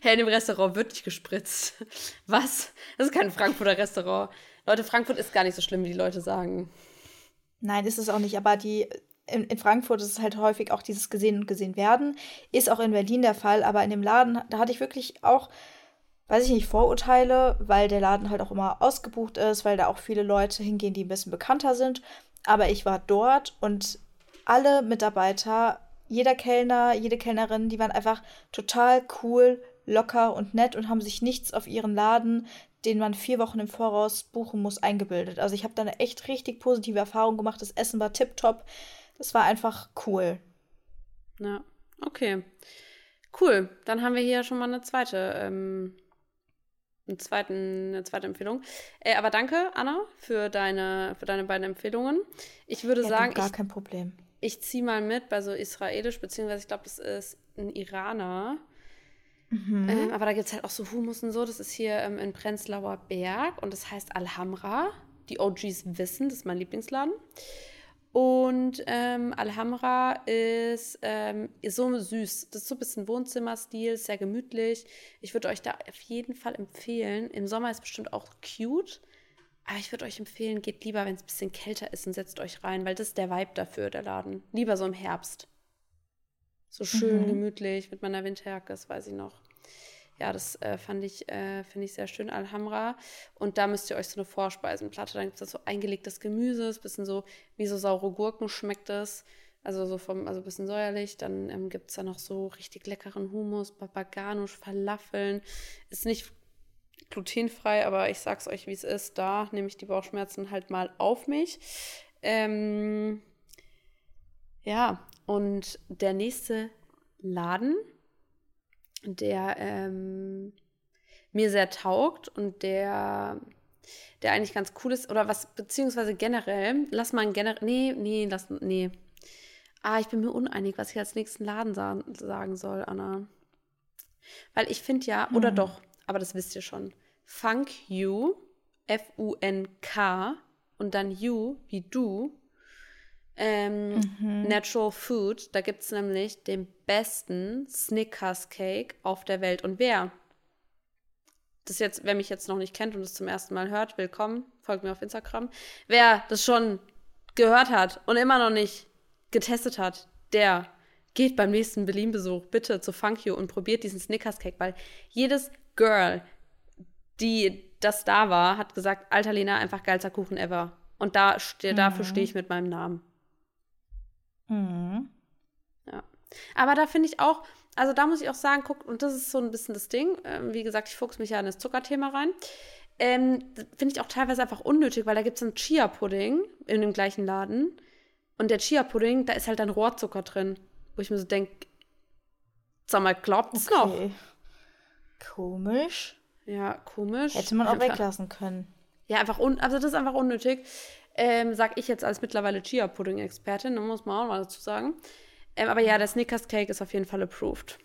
Hey, in dem Restaurant wird nicht gespritzt. Was? Das ist kein Frankfurter Restaurant. Leute, Frankfurt ist gar nicht so schlimm, wie die Leute sagen. Nein, ist es auch nicht. Aber die in, in Frankfurt ist es halt häufig auch dieses gesehen und gesehen werden. Ist auch in Berlin der Fall. Aber in dem Laden, da hatte ich wirklich auch, weiß ich nicht, Vorurteile, weil der Laden halt auch immer ausgebucht ist, weil da auch viele Leute hingehen, die ein bisschen bekannter sind. Aber ich war dort und alle Mitarbeiter, jeder Kellner, jede Kellnerin, die waren einfach total cool, locker und nett und haben sich nichts auf ihren Laden, den man vier Wochen im Voraus buchen muss, eingebildet. Also ich habe da eine echt richtig positive Erfahrung gemacht. Das Essen war tipptopp. Das war einfach cool. Ja, okay. Cool. Dann haben wir hier schon mal eine zweite, ähm, einen zweiten, eine zweite Empfehlung. Äh, aber danke, Anna, für deine, für deine beiden Empfehlungen. Ich würde Ja, sagen, gar ich, kein Problem. ich ziehe mal mit bei so israelisch, beziehungsweise ich glaube, das ist ein Iraner. Mhm. Ähm, aber da gibt es halt auch so Humus und so. Das ist hier ähm, in Prenzlauer Berg und das heißt Alhamra. Die OGs wissen, das ist mein Lieblingsladen. Und ähm, Alhamra ist, ähm, ist so süß. Das ist so ein bisschen Wohnzimmerstil, sehr gemütlich. Ich würde euch da auf jeden Fall empfehlen. Im Sommer ist bestimmt auch cute. Aber ich würde euch empfehlen, geht lieber, wenn es ein bisschen kälter ist und setzt euch rein, weil das ist der Vibe dafür, der Laden. Lieber so im Herbst. So schön Mhm. gemütlich mit meiner Winterjacke, das weiß ich noch. Ja, das äh, fand ich, äh, finde ich sehr schön, Alhamra. Und da müsst ihr euch so eine Vorspeisenplatte, dann gibt es so eingelegtes Gemüse, ein bisschen so wie so saure Gurken schmeckt es. Also so vom, also ein bisschen säuerlich. Dann ähm, gibt es da noch so richtig leckeren Hummus, Babaganusch, Falafeln. Ist nicht glutenfrei, aber ich sag's euch, wie es ist. Da nehme ich die Bauchschmerzen halt mal auf mich. Ähm, ja, und der nächste Laden, der ähm, mir sehr taugt und der, der eigentlich ganz cool ist. Oder was, beziehungsweise generell, lass mal ein generell. Nee, nee, lass. Nee. Ah, ich bin mir uneinig, was ich als nächsten Laden sa sagen soll, Anna. Weil ich finde ja, hm. oder doch, aber das wisst ihr schon. Funk You, F-U-N-K und dann You wie du. Ähm, mhm. Natural Food, da gibt es nämlich den besten Snickers Cake auf der Welt. Und wer das jetzt, wer mich jetzt noch nicht kennt und es zum ersten Mal hört, willkommen, folgt mir auf Instagram. Wer das schon gehört hat und immer noch nicht getestet hat, der geht beim nächsten Berlin-Besuch bitte zu Funk You und probiert diesen Snickers Cake, weil jedes Girl, die das da war, hat gesagt, alter Lena, einfach geilster Kuchen ever. Und da ste mhm. dafür stehe ich mit meinem Namen. Mhm. Ja. Aber da finde ich auch, also da muss ich auch sagen, guck, und das ist so ein bisschen das Ding. Ähm, wie gesagt, ich fuchs mich ja in das Zuckerthema rein. Ähm, Finde ich auch teilweise einfach unnötig, weil da gibt es einen Chia-Pudding in dem gleichen Laden. Und der Chia-Pudding, da ist halt dann Rohrzucker drin. Wo ich mir so denke, sag mal, glaubt es okay. noch? Komisch. Ja, komisch. Hätte man auch einfach, weglassen können. Ja, einfach un also das ist einfach unnötig. Ähm, sag ich jetzt als mittlerweile Chia-Pudding-Expertin, da muss man auch mal dazu sagen. Ähm, aber ja, der Snickers Cake ist auf jeden Fall approved.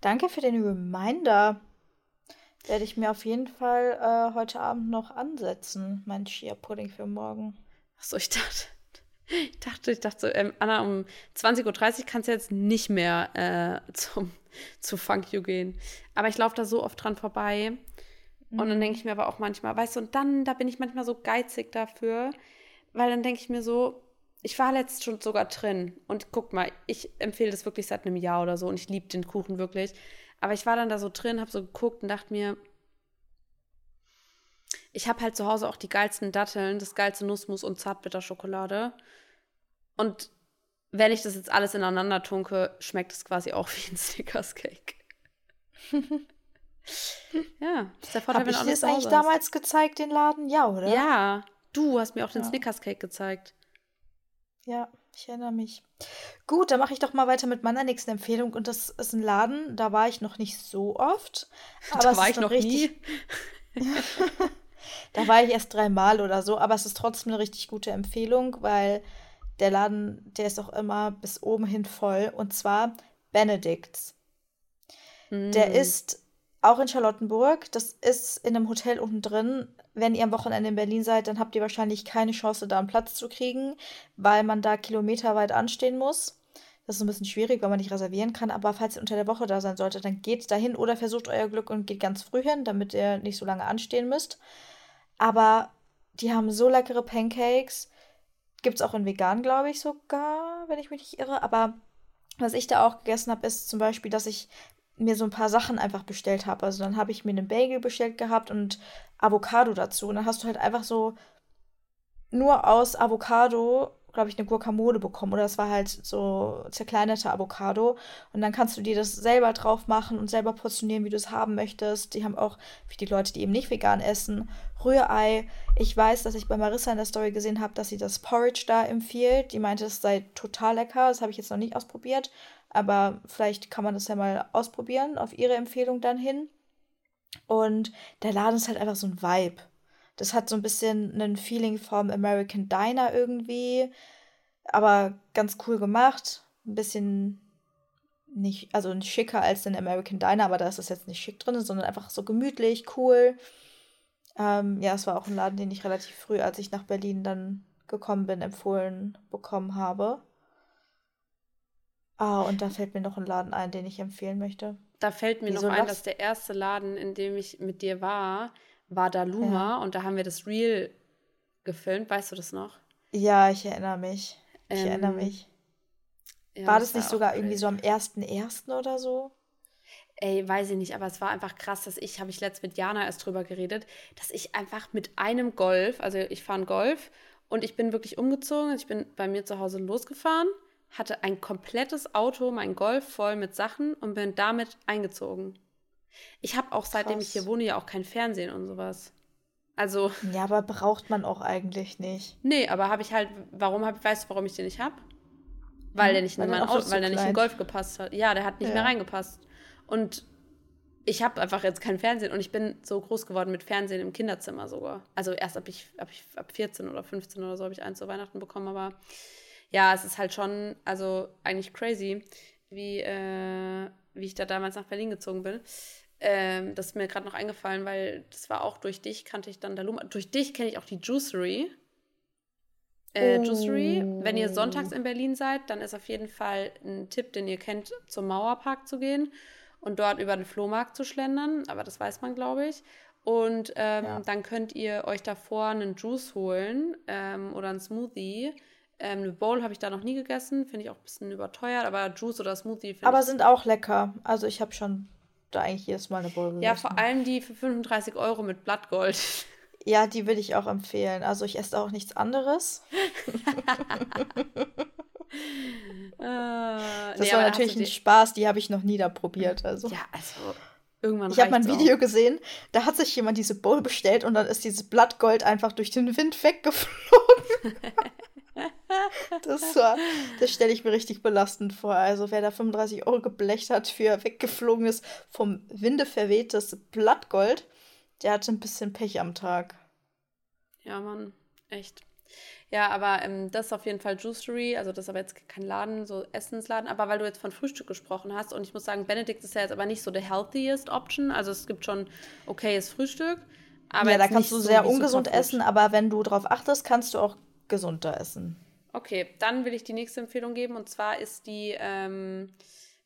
Danke für den Reminder. Werde ich mir auf jeden Fall äh, heute Abend noch ansetzen, mein Chia-Pudding für morgen. Achso, ich dachte, ich dachte, ich dachte so, ähm, Anna, um 20.30 Uhr kannst du jetzt nicht mehr äh, zum, zu Funk You gehen. Aber ich laufe da so oft dran vorbei. Mhm. Und dann denke ich mir aber auch manchmal, weißt du, und dann, da bin ich manchmal so geizig dafür, weil dann denke ich mir so, ich war letzt schon sogar drin und guck mal, ich empfehle das wirklich seit einem Jahr oder so und ich liebe den Kuchen wirklich. Aber ich war dann da so drin, habe so geguckt und dachte mir, ich habe halt zu Hause auch die geilsten Datteln, das geilste Nussmus und Zartbitterschokolade. Und wenn ich das jetzt alles ineinander tunke, schmeckt es quasi auch wie ein Snickers Cake. ja, ist der Vorteil, Hab wenn ich dir das eigentlich damals gezeigt, den Laden? Ja, oder? Ja, du hast mir auch den ja. Snickers Cake gezeigt. Ja, ich erinnere mich. Gut, dann mache ich doch mal weiter mit meiner nächsten Empfehlung. Und das ist ein Laden, da war ich noch nicht so oft. Aber da war ich noch richtig... nie. da war ich erst dreimal oder so, aber es ist trotzdem eine richtig gute Empfehlung, weil der Laden, der ist auch immer bis oben hin voll. Und zwar Benedicts. Mm. Der ist auch in Charlottenburg. Das ist in einem Hotel unten drin wenn ihr am Wochenende in Berlin seid, dann habt ihr wahrscheinlich keine Chance, da einen Platz zu kriegen, weil man da kilometerweit anstehen muss. Das ist ein bisschen schwierig, weil man nicht reservieren kann. Aber falls ihr unter der Woche da sein solltet, dann geht dahin oder versucht euer Glück und geht ganz früh hin, damit ihr nicht so lange anstehen müsst. Aber die haben so leckere Pancakes. Gibt es auch in vegan, glaube ich sogar, wenn ich mich nicht irre. Aber was ich da auch gegessen habe, ist zum Beispiel, dass ich mir so ein paar Sachen einfach bestellt habe. Also dann habe ich mir einen Bagel bestellt gehabt und Avocado dazu. Und dann hast du halt einfach so nur aus Avocado, glaube ich, eine Guacamole bekommen. Oder das war halt so zerkleinerte Avocado. Und dann kannst du dir das selber drauf machen und selber portionieren, wie du es haben möchtest. Die haben auch, für die Leute, die eben nicht vegan essen, Rührei. Ich weiß, dass ich bei Marissa in der Story gesehen habe, dass sie das Porridge da empfiehlt. Die meinte, es sei total lecker. Das habe ich jetzt noch nicht ausprobiert. Aber vielleicht kann man das ja mal ausprobieren, auf ihre Empfehlung dann hin. Und der Laden ist halt einfach so ein Vibe. Das hat so ein bisschen ein Feeling vom American Diner irgendwie, aber ganz cool gemacht. Ein bisschen nicht, also nicht schicker als den American Diner, aber da ist das jetzt nicht schick drin, sondern einfach so gemütlich, cool. Ähm, ja, es war auch ein Laden, den ich relativ früh, als ich nach Berlin dann gekommen bin, empfohlen bekommen habe. Ah, und da fällt mir noch ein Laden ein, den ich empfehlen möchte. Da fällt mir Wieso noch ein, dass der erste Laden, in dem ich mit dir war, war Daluma ja. und da haben wir das Reel gefilmt. Weißt du das noch? Ja, ich erinnere mich. Ich ähm, erinnere mich. Ja, war das, das nicht sogar irgendwie wild. so am 1.1. oder so? Ey, weiß ich nicht, aber es war einfach krass, dass ich, habe ich letztens mit Jana erst drüber geredet, dass ich einfach mit einem Golf, also ich fahre einen Golf und ich bin wirklich umgezogen, ich bin bei mir zu Hause losgefahren hatte ein komplettes Auto, mein Golf voll mit Sachen und bin damit eingezogen. Ich habe auch seitdem Krass. ich hier wohne ja auch kein Fernsehen und sowas. Also. Ja, aber braucht man auch eigentlich nicht. Nee, aber habe ich halt, warum hab, weißt du, warum ich den nicht habe? Weil hm, der nicht in mein Auto, weil der nicht in Golf gepasst hat. Ja, der hat nicht ja. mehr reingepasst. Und ich habe einfach jetzt kein Fernsehen und ich bin so groß geworden mit Fernsehen im Kinderzimmer sogar. Also erst ab ich, ab ich ab 14 oder 15 oder so habe ich eins zu Weihnachten bekommen, aber ja, es ist halt schon, also eigentlich crazy, wie, äh, wie ich da damals nach Berlin gezogen bin. Ähm, das ist mir gerade noch eingefallen, weil das war auch durch dich, kannte ich dann Daluma. Durch dich kenne ich auch die Juicery. Äh, oh. Juicery. Wenn ihr sonntags in Berlin seid, dann ist auf jeden Fall ein Tipp, den ihr kennt, zum Mauerpark zu gehen und dort über den Flohmarkt zu schlendern, aber das weiß man, glaube ich. Und ähm, ja. dann könnt ihr euch davor einen Juice holen ähm, oder einen Smoothie. Ähm, eine Bowl habe ich da noch nie gegessen, finde ich auch ein bisschen überteuert, aber Juice oder Smoothie finde ich. Aber sind auch lecker. Also ich habe schon da eigentlich jedes Mal eine Bowl gegessen. Ja, vor allem die für 35 Euro mit Blattgold. Ja, die würde ich auch empfehlen. Also ich esse auch nichts anderes. Äh, das nee, war natürlich ein Spaß, die habe ich noch nie da probiert. Also. Ja, also irgendwann. Ich habe mal ein Video auch. gesehen, da hat sich jemand diese Bowl bestellt und dann ist dieses Blattgold einfach durch den Wind weggeflogen. das das stelle ich mir richtig belastend vor. Also wer da 35 Euro geblecht hat für weggeflogenes, vom Winde verwehtes Blattgold, der hatte ein bisschen Pech am Tag. Ja, Mann, echt. Ja, aber ähm, das ist auf jeden Fall Juicery, also das ist aber jetzt kein Laden, so Essensladen, aber weil du jetzt von Frühstück gesprochen hast und ich muss sagen, Benedict ist ja jetzt aber nicht so der healthiest Option, also es gibt schon okayes Frühstück. Aber ja, da kannst du so sehr ungesund essen, aber wenn du darauf achtest, kannst du auch gesunder essen. Okay, dann will ich die nächste Empfehlung geben und zwar ist die ähm,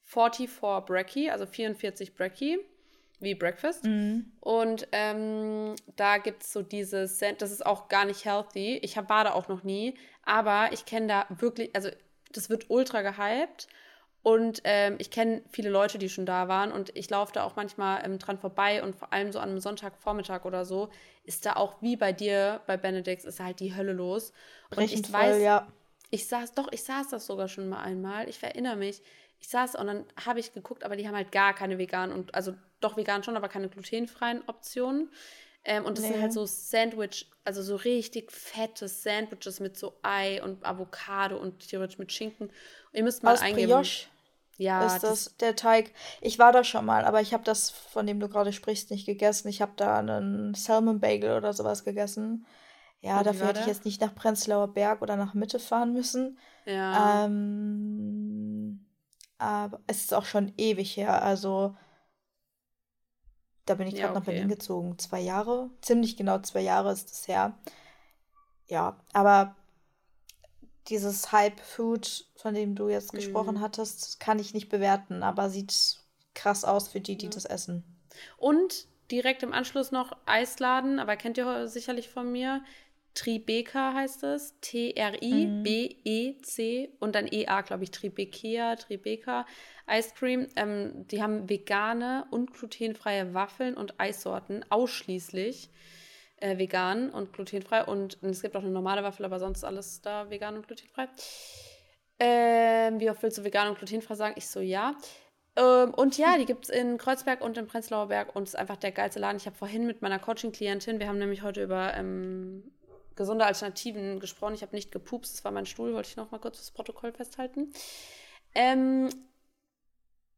44 Brekkie, also 44 Brekkie wie Breakfast. Mhm. Und ähm, da gibt es so dieses, das ist auch gar nicht healthy. Ich hab, war da auch noch nie, aber ich kenne da wirklich, also das wird ultra gehypt. Und ähm, ich kenne viele Leute, die schon da waren und ich laufe da auch manchmal ähm, dran vorbei und vor allem so an einem Sonntagvormittag oder so ist da auch wie bei dir, bei Benedix, ist halt die Hölle los. Und Richtig ich weiß, ja. ich saß, doch, ich saß das sogar schon mal einmal, ich erinnere mich, ich saß und dann habe ich geguckt, aber die haben halt gar keine veganen und also doch vegan schon, aber keine glutenfreien Optionen. Ähm, und das nee. sind halt so Sandwich, also so richtig fette Sandwiches mit so Ei und Avocado und theoretisch mit Schinken. Und ihr müsst mal Aus eingeben. Brioche ja, ist das, das, der Teig. Ich war da schon mal, aber ich habe das, von dem du gerade sprichst, nicht gegessen. Ich habe da einen Salmon Bagel oder sowas gegessen. Ja, dafür hätte ich jetzt nicht nach Prenzlauer Berg oder nach Mitte fahren müssen. Ja. Ähm, aber es ist auch schon ewig her. Also da bin ich gerade ja, okay. nach Berlin gezogen. Zwei Jahre, ziemlich genau zwei Jahre ist es her. Ja, aber dieses Hype-Food, von dem du jetzt mhm. gesprochen hattest, kann ich nicht bewerten, aber sieht krass aus für die, die ja. das essen. Und direkt im Anschluss noch Eisladen, aber kennt ihr sicherlich von mir. Tribeca heißt es. T-R-I-B-E-C und dann E-A, glaube ich. Tribeca, Tribeca Ice Cream. Ähm, die haben vegane und glutenfreie Waffeln und Eissorten, ausschließlich äh, vegan und glutenfrei. Und, und, es gibt auch eine normale Waffel, aber sonst alles da vegan und glutenfrei. Ähm, wie oft willst du vegan und glutenfrei sagen? Ich so, ja. Ähm, und ja, die gibt es in Kreuzberg und in Prenzlauer Berg und es ist einfach der geilste Laden. Ich habe vorhin mit meiner Coaching-Klientin, wir haben nämlich heute über ähm, gesunde Alternativen gesprochen. Ich habe nicht gepupst, das war mein Stuhl, wollte ich noch mal kurz das Protokoll festhalten. Ähm,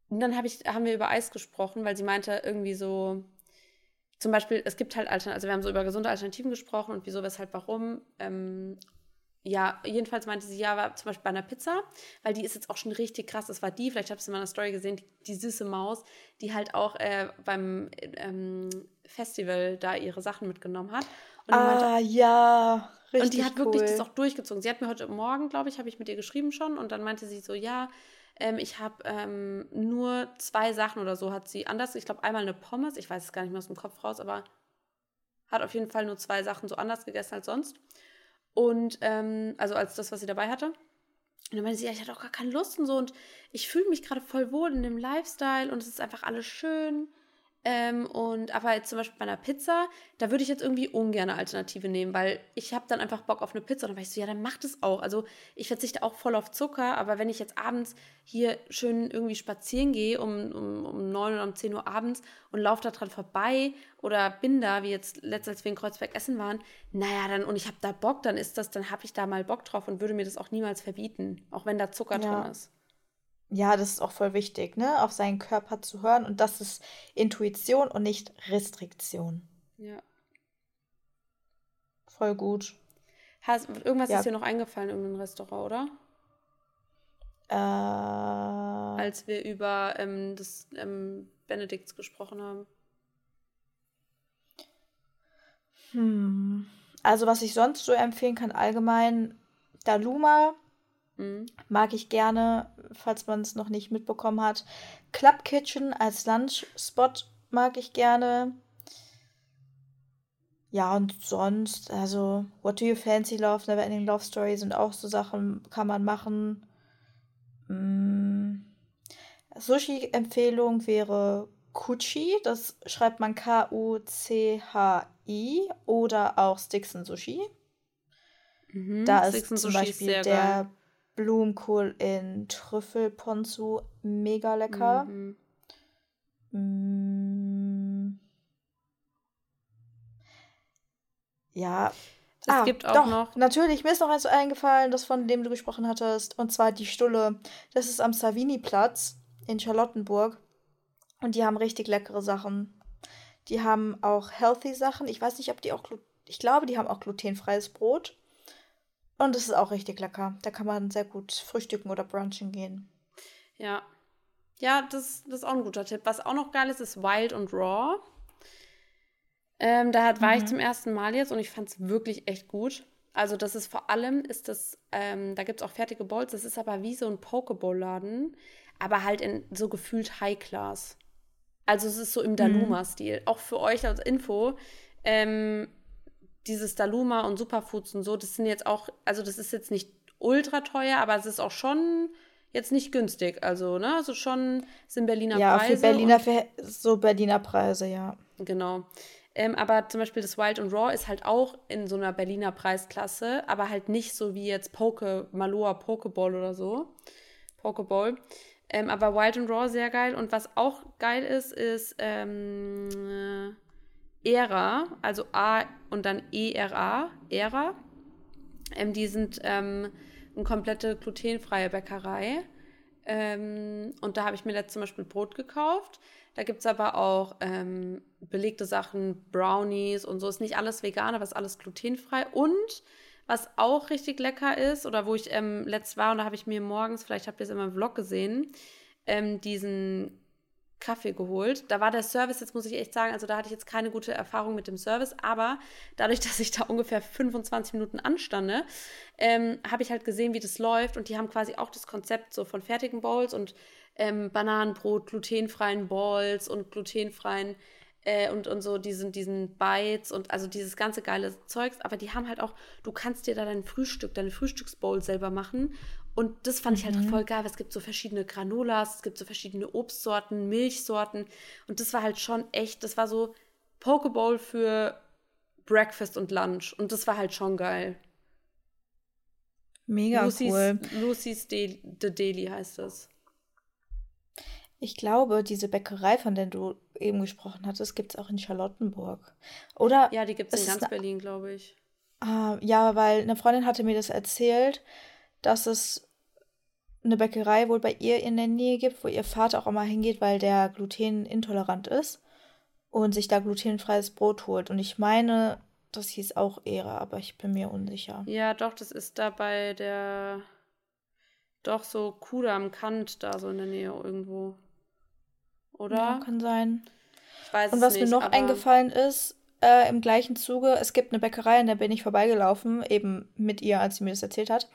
und dann hab ich, haben wir über Eis gesprochen, weil sie meinte irgendwie so, zum Beispiel, es gibt halt Alternativen, also wir haben so über gesunde Alternativen gesprochen und wieso, weshalb, warum. Ähm, ja, jedenfalls meinte sie, ja, war zum Beispiel bei einer Pizza, weil die ist jetzt auch schon richtig krass. Das war die, vielleicht habt ihr es in meiner Story gesehen, die, die süße Maus, die halt auch äh, beim ähm, Festival da ihre Sachen mitgenommen hat. Und ah, meinte, ja, richtig. Und die hat wirklich cool. das auch durchgezogen. Sie hat mir heute Morgen, glaube ich, habe ich mit ihr geschrieben schon und dann meinte sie so, ja, ähm, ich habe ähm, nur zwei Sachen oder so hat sie anders. Ich glaube, einmal eine Pommes, ich weiß es gar nicht mehr aus dem Kopf raus, aber hat auf jeden Fall nur zwei Sachen so anders gegessen als sonst. Und, ähm, also als das, was sie dabei hatte. Und dann meinte sie, ja, ich hatte auch gar keine Lust und so. Und ich fühle mich gerade voll wohl in dem Lifestyle und es ist einfach alles schön. Ähm, und aber jetzt zum Beispiel bei einer Pizza, da würde ich jetzt irgendwie ungern eine Alternative nehmen, weil ich habe dann einfach Bock auf eine Pizza. Und dann war ich so, ja, dann macht es auch. Also ich verzichte auch voll auf Zucker, aber wenn ich jetzt abends hier schön irgendwie spazieren gehe um, um, um 9 oder um 10 Uhr abends und laufe da dran vorbei oder bin da, wie jetzt letztens, als wir in Kreuzberg essen waren, naja, dann und ich habe da Bock, dann ist das, dann habe ich da mal Bock drauf und würde mir das auch niemals verbieten, auch wenn da Zucker ja. drin ist. Ja, das ist auch voll wichtig, ne? Auf seinen Körper zu hören. Und das ist Intuition und nicht Restriktion. Ja. Voll gut. Hast, irgendwas ja. ist dir noch eingefallen, irgendein Restaurant, oder? Äh, Als wir über ähm, das ähm, Benedikts gesprochen haben. Hm. Also, was ich sonst so empfehlen kann, allgemein, Daluma mhm. mag ich gerne, falls man es noch nicht mitbekommen hat. Club Kitchen als Lunchspot mag ich gerne. Ja, und sonst, also, What Do You Fancy Love, Never Ending Love Story sind auch so Sachen, kann man machen. Mm. Sushi-Empfehlung wäre Kuchi, das schreibt man K-U-C-H-I oder auch Stixon Sushi. Mhm, da ist zum Sushi Beispiel ist der geil. Blumenkohl in Trüffelponzu mega lecker. Mhm. Mm. Ja. Es ah, gibt auch doch, noch. Natürlich, mir ist noch eins eingefallen, das von dem du gesprochen hattest. Und zwar die Stulle. Das ist am Savini-Platz in Charlottenburg. Und die haben richtig leckere Sachen. Die haben auch healthy Sachen. Ich weiß nicht, ob die auch. Ich glaube, die haben auch glutenfreies Brot. Und es ist auch richtig lecker. Da kann man sehr gut frühstücken oder brunchen gehen. Ja. Ja, das, das ist auch ein guter Tipp. Was auch noch geil ist, ist Wild und Raw. Ähm, da war mhm. ich zum ersten Mal jetzt und ich fand es wirklich echt gut. Also das ist vor allem, ist das, ähm, da gibt es auch fertige Bowls, das ist aber wie so ein Pokeball-Laden, aber halt in so gefühlt High Class. Also es ist so im Daluma-Stil. Mhm. Auch für euch als Info, ähm, dieses Daluma und Superfoods und so, das sind jetzt auch, also das ist jetzt nicht ultra teuer, aber es ist auch schon jetzt nicht günstig. Also, ne, also schon sind Berliner ja, Preise. Ja, für Berliner, so Berliner Preise, ja. Genau. Ähm, aber zum Beispiel das Wild und Raw ist halt auch in so einer Berliner Preisklasse, aber halt nicht so wie jetzt Poke, Maloa Pokeball oder so. Pokeball. Ähm, aber Wild and Raw sehr geil. Und was auch geil ist, ist ähm, Era, also A und dann ERA, Era. Ähm, die sind ähm, eine komplette glutenfreie Bäckerei. Ähm, und da habe ich mir letztes zum Beispiel Brot gekauft. Da gibt es aber auch ähm, belegte Sachen, Brownies und so. Ist nicht alles vegan, aber ist alles glutenfrei. Und was auch richtig lecker ist, oder wo ich ähm, letzt war, und da habe ich mir morgens, vielleicht habt ihr es in meinem Vlog gesehen, ähm, diesen Kaffee geholt. Da war der Service, jetzt muss ich echt sagen, also da hatte ich jetzt keine gute Erfahrung mit dem Service, aber dadurch, dass ich da ungefähr 25 Minuten anstande, ähm, habe ich halt gesehen, wie das läuft und die haben quasi auch das Konzept so von fertigen Bowls und ähm, Bananenbrot, glutenfreien Balls und glutenfreien äh, und, und so diesen, diesen Bites und also dieses ganze geile Zeugs. Aber die haben halt auch, du kannst dir da dein Frühstück, deine Frühstücksbowl selber machen. Und das fand mhm. ich halt mhm. voll geil, weil es gibt so verschiedene Granolas, es gibt so verschiedene Obstsorten, Milchsorten. Und das war halt schon echt, das war so Pokeball für Breakfast und Lunch. Und das war halt schon geil. Mega Lucy's, cool. Lucy's De The Daily heißt das. Ich glaube, diese Bäckerei, von der du eben gesprochen hattest, gibt es auch in Charlottenburg. Oder? Ja, die gibt es in ganz Berlin, glaube ich. Ah, ja, weil eine Freundin hatte mir das erzählt, dass es eine Bäckerei wohl bei ihr in der Nähe gibt, wo ihr Vater auch immer hingeht, weil der glutenintolerant ist und sich da glutenfreies Brot holt. Und ich meine, das hieß auch Ehre, aber ich bin mir unsicher. Ja, doch, das ist da bei der. Doch, so Kudam Kant, da so in der Nähe irgendwo oder? Ja, kann sein. Ich weiß Und was nicht, mir noch eingefallen ist, äh, im gleichen Zuge, es gibt eine Bäckerei, an der bin ich vorbeigelaufen, eben mit ihr, als sie mir das erzählt hat.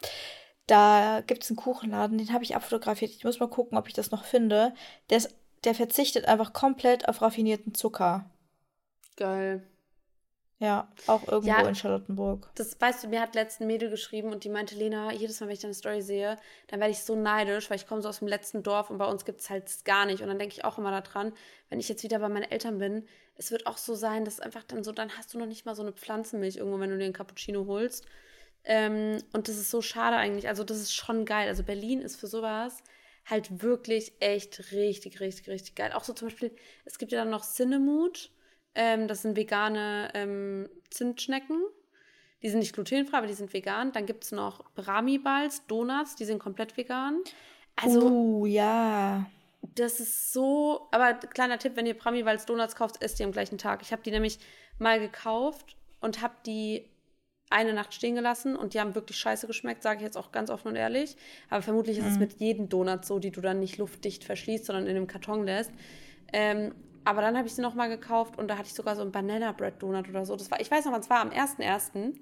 Da gibt es einen Kuchenladen, den habe ich abfotografiert. Ich muss mal gucken, ob ich das noch finde. Der, ist, der verzichtet einfach komplett auf raffinierten Zucker. Geil. Ja, auch irgendwo ja, in Charlottenburg. Das weißt du, mir hat letzten Mädel geschrieben und die meinte, Lena, jedes Mal, wenn ich deine Story sehe, dann werde ich so neidisch, weil ich komme so aus dem letzten Dorf und bei uns gibt es halt gar nicht. Und dann denke ich auch immer daran, wenn ich jetzt wieder bei meinen Eltern bin, es wird auch so sein, dass einfach dann so, dann hast du noch nicht mal so eine Pflanzenmilch irgendwo, wenn du dir einen Cappuccino holst. Ähm, und das ist so schade eigentlich. Also, das ist schon geil. Also, Berlin ist für sowas halt wirklich echt richtig, richtig, richtig geil. Auch so zum Beispiel, es gibt ja dann noch Cinemood ähm, das sind vegane ähm, Zimtschnecken. Die sind nicht glutenfrei, aber die sind vegan. Dann gibt es noch Brahmi-Balls, Donuts, die sind komplett vegan. Also, uh, ja. Das ist so, aber kleiner Tipp, wenn ihr Prami-Walz Donuts kauft, esst ihr am gleichen Tag. Ich habe die nämlich mal gekauft und habe die eine Nacht stehen gelassen und die haben wirklich scheiße geschmeckt, sage ich jetzt auch ganz offen und ehrlich. Aber vermutlich ist es mit jedem Donut so, die du dann nicht luftdicht verschließt, sondern in einem Karton lässt. Ähm, aber dann habe ich sie nochmal gekauft und da hatte ich sogar so einen Banana Bread Donut oder so. Das war, ich weiß noch, wann es war, am 1.1.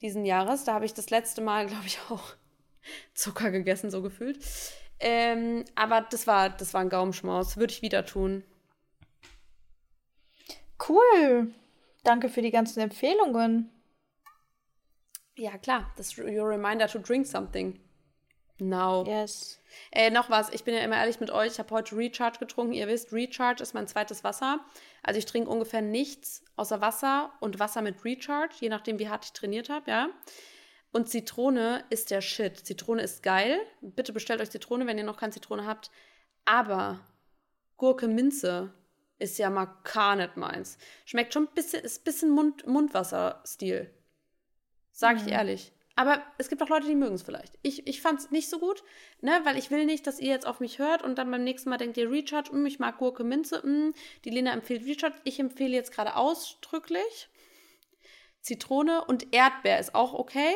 diesen Jahres. Da habe ich das letzte Mal, glaube ich, auch Zucker gegessen, so gefühlt. Ähm, aber das war, das war ein Gaumenschmaus. Würde ich wieder tun. Cool. Danke für die ganzen Empfehlungen. Ja, klar. Das your reminder to drink something. Now. Yes. Äh, noch was. Ich bin ja immer ehrlich mit euch. Ich habe heute Recharge getrunken. Ihr wisst, Recharge ist mein zweites Wasser. Also ich trinke ungefähr nichts außer Wasser und Wasser mit Recharge, je nachdem, wie hart ich trainiert habe, ja. Und Zitrone ist der Shit. Zitrone ist geil. Bitte bestellt euch Zitrone, wenn ihr noch keine Zitrone habt. Aber Gurke Minze ist ja mal gar nicht meins. Schmeckt schon ein bisschen, ist ein bisschen Mund, Mundwasser-Stil. Sag ich mhm. ehrlich. Aber es gibt auch Leute, die mögen es vielleicht. Ich, ich fand es nicht so gut, ne, weil ich will nicht, dass ihr jetzt auf mich hört und dann beim nächsten Mal denkt ihr Recharge, mh, mm, ich mag Gurke Minze, mh, mm, die Lena empfiehlt Recharge. Ich empfehle jetzt gerade ausdrücklich Zitrone und Erdbeer ist auch okay.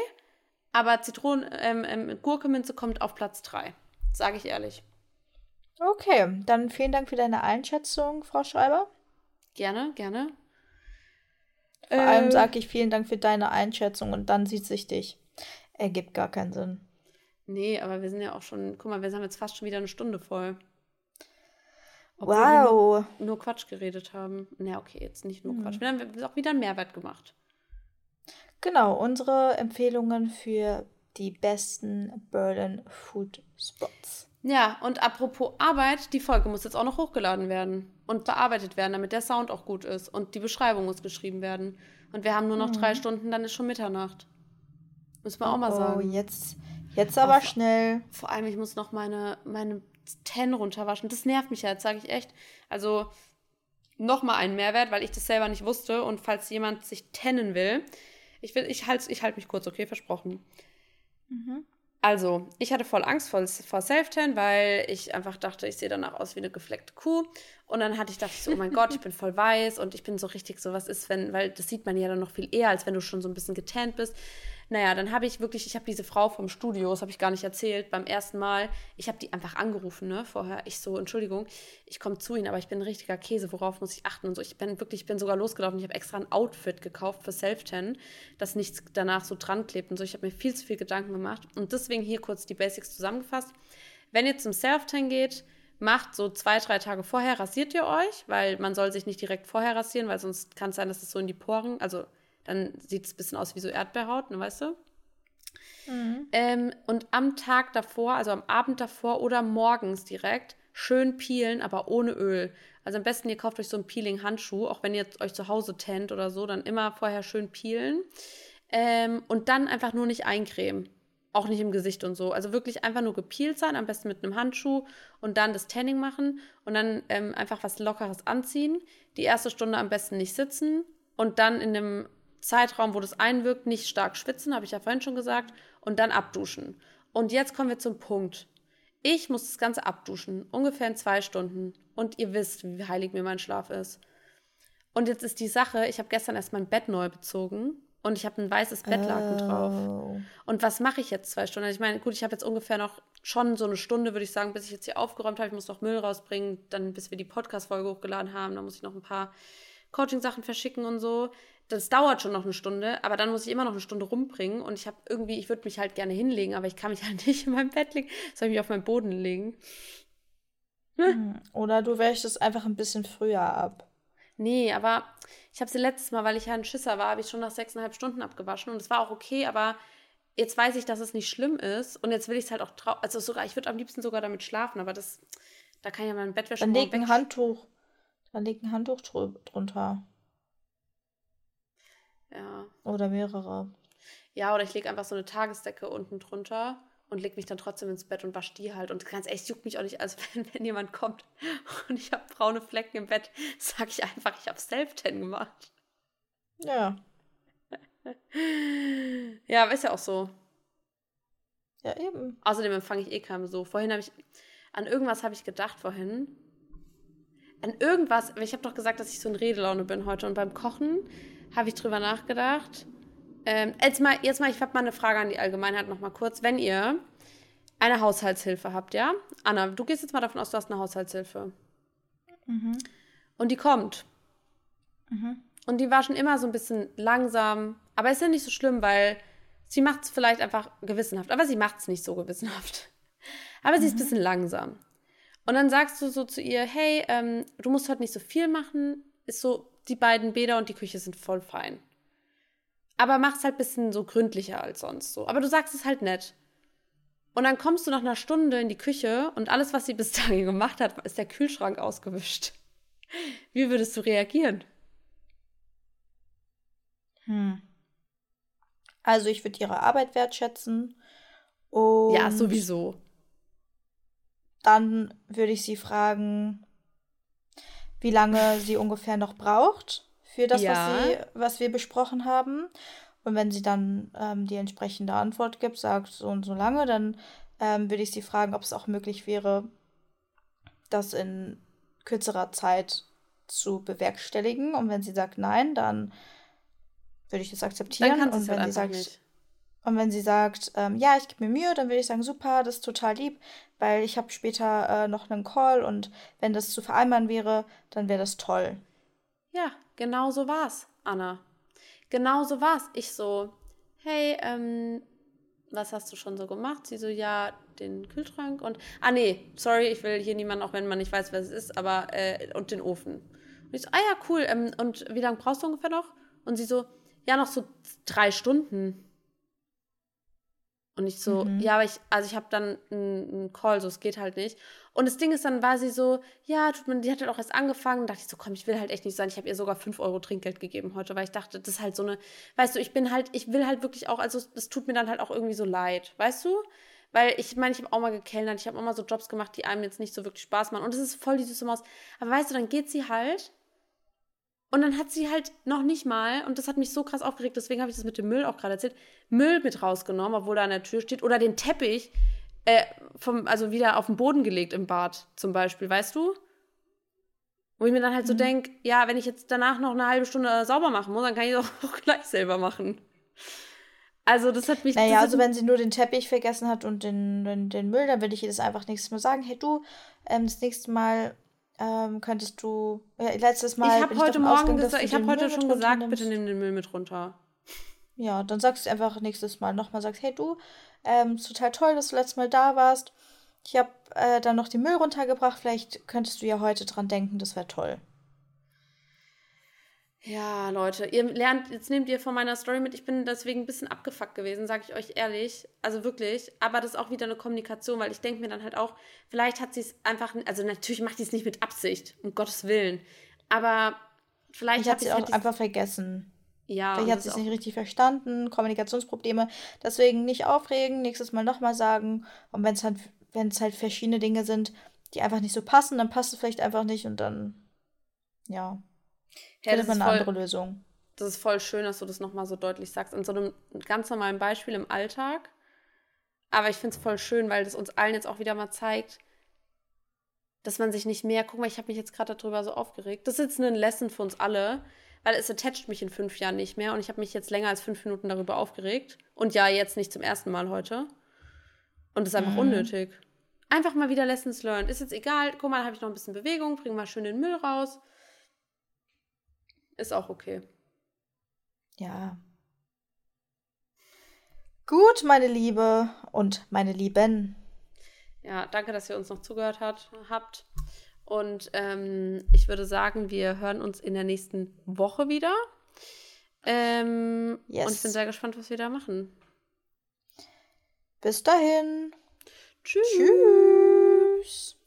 Aber Zitronen, ähm, ähm, Gurkeminze kommt auf Platz 3. Sage ich ehrlich. Okay, dann vielen Dank für deine Einschätzung, Frau Schreiber. Gerne, gerne. Vor äh, allem sage ich vielen Dank für deine Einschätzung und dann sieht sich dich. Ergibt gar keinen Sinn. Nee, aber wir sind ja auch schon, guck mal, wir haben jetzt fast schon wieder eine Stunde voll. Obwohl wow. Wir nur, nur, Quatsch geredet haben. Na, okay, jetzt nicht nur hm. Quatsch. Wir haben auch wieder einen Mehrwert gemacht. Genau, unsere Empfehlungen für die besten Berlin Food Spots. Ja, und apropos Arbeit, die Folge muss jetzt auch noch hochgeladen werden und bearbeitet werden, damit der Sound auch gut ist. Und die Beschreibung muss geschrieben werden. Und wir haben nur noch mhm. drei Stunden, dann ist schon Mitternacht. Müssen wir oh, auch mal sagen. Oh, jetzt, jetzt aber oh, schnell. Vor allem, ich muss noch meine, meine Ten runterwaschen. Das nervt mich ja, jetzt sage ich echt. Also nochmal einen Mehrwert, weil ich das selber nicht wusste. Und falls jemand sich tennen will, ich, ich halte ich halt mich kurz, okay, versprochen. Mhm. Also, ich hatte voll Angst vor, vor Self-Tan, weil ich einfach dachte, ich sehe danach aus wie eine gefleckte Kuh. Und dann hatte ich, dachte ich so, oh mein Gott, ich bin voll weiß und ich bin so richtig so, was ist, wenn, weil das sieht man ja dann noch viel eher, als wenn du schon so ein bisschen getannt bist. Naja, dann habe ich wirklich, ich habe diese Frau vom Studio, das habe ich gar nicht erzählt, beim ersten Mal, ich habe die einfach angerufen, ne, vorher. Ich so, Entschuldigung, ich komme zu Ihnen, aber ich bin ein richtiger Käse, worauf muss ich achten und so. Ich bin wirklich, ich bin sogar losgelaufen, ich habe extra ein Outfit gekauft für Self-Ten, dass nichts danach so dran klebt und so. Ich habe mir viel zu viel Gedanken gemacht und deswegen hier kurz die Basics zusammengefasst. Wenn ihr zum Self-Ten geht, macht so zwei, drei Tage vorher, rasiert ihr euch, weil man soll sich nicht direkt vorher rasieren, weil sonst kann es sein, dass es so in die Poren, also dann sieht es ein bisschen aus wie so Erdbeerhaut, ne, weißt du? Mhm. Ähm, und am Tag davor, also am Abend davor oder morgens direkt, schön peelen, aber ohne Öl. Also am besten, ihr kauft euch so einen Peeling-Handschuh, auch wenn ihr euch zu Hause tennt oder so, dann immer vorher schön peelen. Ähm, und dann einfach nur nicht eincremen. Auch nicht im Gesicht und so. Also wirklich einfach nur gepeelt sein, am besten mit einem Handschuh und dann das Tanning machen und dann ähm, einfach was Lockeres anziehen. Die erste Stunde am besten nicht sitzen und dann in einem Zeitraum, wo das einwirkt, nicht stark schwitzen, habe ich ja vorhin schon gesagt, und dann abduschen. Und jetzt kommen wir zum Punkt. Ich muss das Ganze abduschen, ungefähr in zwei Stunden. Und ihr wisst, wie heilig mir mein Schlaf ist. Und jetzt ist die Sache, ich habe gestern erst mein Bett neu bezogen und ich habe ein weißes Bettlaken oh. drauf. Und was mache ich jetzt zwei Stunden? Also ich meine, gut, ich habe jetzt ungefähr noch schon so eine Stunde, würde ich sagen, bis ich jetzt hier aufgeräumt habe. Ich muss noch Müll rausbringen, dann bis wir die Podcast-Folge hochgeladen haben. Dann muss ich noch ein paar Coaching-Sachen verschicken und so das dauert schon noch eine Stunde, aber dann muss ich immer noch eine Stunde rumbringen und ich habe irgendwie, ich würde mich halt gerne hinlegen, aber ich kann mich halt nicht in meinem Bett legen, soll ich mich auf meinen Boden legen. Hm. Oder du wäschst es einfach ein bisschen früher ab. Nee, aber ich habe sie letztes Mal, weil ich ja ein Schisser war, habe ich schon nach sechseinhalb Stunden abgewaschen und es war auch okay, aber jetzt weiß ich, dass es nicht schlimm ist und jetzt will ich es halt auch trau also sogar, ich würde am liebsten sogar damit schlafen, aber das, da kann ja mein Bettwäsche Dann leg ein Handtuch, dann leg ein Handtuch drunter. Ja. Oder mehrere. Ja, oder ich lege einfach so eine Tagesdecke unten drunter und lege mich dann trotzdem ins Bett und wasche die halt. Und ganz ehrlich, juckt mich auch nicht, als wenn, wenn jemand kommt und ich habe braune Flecken im Bett, sage ich einfach, ich habe Self-Ten gemacht. Ja. ja, ist ja auch so. Ja, eben. Außerdem empfange ich eh keinen Besuch. Vorhin habe ich, an irgendwas habe ich gedacht vorhin. An irgendwas, ich habe doch gesagt, dass ich so in Redelaune bin heute und beim Kochen habe ich drüber nachgedacht. Ähm, jetzt mal, jetzt mal, ich habe mal eine Frage an die Allgemeinheit noch mal kurz. Wenn ihr eine Haushaltshilfe habt, ja? Anna, du gehst jetzt mal davon aus, du hast eine Haushaltshilfe. Mhm. Und die kommt. Mhm. Und die war schon immer so ein bisschen langsam. Aber ist ja nicht so schlimm, weil sie macht es vielleicht einfach gewissenhaft. Aber sie macht es nicht so gewissenhaft. Aber sie ist ein bisschen langsam. Und dann sagst du so zu ihr, hey, ähm, du musst heute nicht so viel machen. Ist so, die beiden Bäder und die Küche sind voll fein. Aber mach's halt ein bisschen so gründlicher als sonst so. Aber du sagst es halt nett. Und dann kommst du nach einer Stunde in die Küche und alles, was sie bis dahin gemacht hat, ist der Kühlschrank ausgewischt. Wie würdest du reagieren? Hm. Also ich würde ihre Arbeit wertschätzen. Ja, sowieso. Dann würde ich sie fragen, wie lange sie ungefähr noch braucht für das, Ja. was, sie, was wir besprochen haben. Und wenn sie dann ähm, die entsprechende Antwort gibt, sagt so und so lange, dann ähm, würde ich sie fragen, ob es auch möglich wäre, das in kürzerer Zeit zu bewerkstelligen. Und wenn sie sagt nein, dann würde ich das akzeptieren. Und es wenn halt sie sagt, nicht. Und wenn sie sagt, ähm, ja, ich gebe mir Mühe, dann würde ich sagen, super, das ist total lieb, weil ich habe später äh, noch einen Call und wenn das zu vereinbaren wäre, dann wäre das toll. Ja, genau so war's, Anna. Genau so war's. Ich so, hey, ähm, was hast du schon so gemacht? Sie so, ja, den Kühlschrank und, ah nee, sorry, ich will hier niemanden, auch wenn man nicht weiß, wer es ist, aber, äh, und den Ofen. Und ich so, ah ja, cool, ähm, und wie lange brauchst du ungefähr noch? Und sie so, ja, noch so drei Stunden. Und ich so, Mhm. ja, aber ich, also ich habe dann einen Call, so es geht halt nicht. Und das Ding ist, dann war sie so, ja, tut mir, die hat halt auch erst angefangen. dachte ich so, komm, ich will halt echt nicht sein. Ich habe ihr sogar 5 Euro Trinkgeld gegeben heute, weil ich dachte, das ist halt so eine, weißt du, ich bin halt, ich will halt wirklich auch, also das tut mir dann halt auch irgendwie so leid, weißt du? Weil ich meine, ich habe auch mal gekellnert, ich habe auch mal so Jobs gemacht, die einem jetzt nicht so wirklich Spaß machen. Und es ist voll die süße Maus. Aber weißt du, dann geht sie halt und dann hat sie halt noch nicht mal, und das hat mich so krass aufgeregt, deswegen habe ich das mit dem Müll auch gerade erzählt, Müll mit rausgenommen, obwohl er an der Tür steht. Oder den Teppich, äh, vom, also wieder auf den Boden gelegt im Bad zum Beispiel, weißt du? Wo ich mir dann halt so Mhm. denke, ja, wenn ich jetzt danach noch eine halbe Stunde sauber machen muss, dann kann ich es auch gleich selber machen. Also das hat mich... Naja, also wenn sie nur den Teppich vergessen hat und den, den, den Müll, dann würde ich ihr das einfach nächstes Mal sagen, hey du, ähm, das nächste Mal ähm, könntest du, ja, letztes Mal ich habe heute Morgen gesagt, ich habe heute Müll schon gesagt, bitte nimm den Müll mit runter. Ja, dann sagst du einfach nächstes Mal nochmal, sagst, hey du, ähm, ist total toll, dass du letztes Mal da warst. Ich habe äh, dann noch den Müll runtergebracht, vielleicht könntest du ja heute dran denken, das wäre toll. Ja, Leute, ihr lernt, jetzt nehmt ihr von meiner Story mit, ich bin deswegen ein bisschen abgefuckt gewesen, sage ich euch ehrlich. Also wirklich. Aber das ist auch wieder eine Kommunikation, weil ich denke mir dann halt auch, vielleicht hat sie es einfach, also natürlich macht sie es nicht mit Absicht, um Gottes Willen. Aber vielleicht Ich hat sie es auch halt einfach vergessen. Ja, Vielleicht hat sie es nicht richtig verstanden, Kommunikationsprobleme. Deswegen nicht aufregen, nächstes Mal nochmal sagen. Und wenn es halt, wenn es halt verschiedene Dinge sind, die einfach nicht so passen, dann passt es vielleicht einfach nicht und dann, ja, Ja, findet das, man ist eine voll, andere Lösung. das ist voll schön, dass du das nochmal so deutlich sagst. In so einem ganz normalen Beispiel im Alltag. Aber ich finde es voll schön, weil das uns allen jetzt auch wieder mal zeigt, dass man sich nicht mehr. Guck mal, ich habe mich jetzt gerade darüber so aufgeregt. Das ist jetzt ein Lesson für uns alle, weil es attached mich in fünf Jahren nicht mehr und ich habe mich jetzt länger als fünf Minuten darüber aufgeregt. Und ja, jetzt nicht zum ersten Mal heute. Und das ist einfach Mhm. unnötig. Einfach mal wieder Lessons learned. Ist jetzt egal. Guck mal, habe ich noch ein bisschen Bewegung, bring mal schön den Müll raus. Ist auch okay. Ja. Gut, meine Liebe und meine Lieben. Ja, danke, dass ihr uns noch zugehört hat, habt. Und ähm, ich würde sagen, wir hören uns in der nächsten Woche wieder. Ähm, Yes. Und ich bin sehr gespannt, was wir da machen. Bis dahin. Tschüss. Tschüss.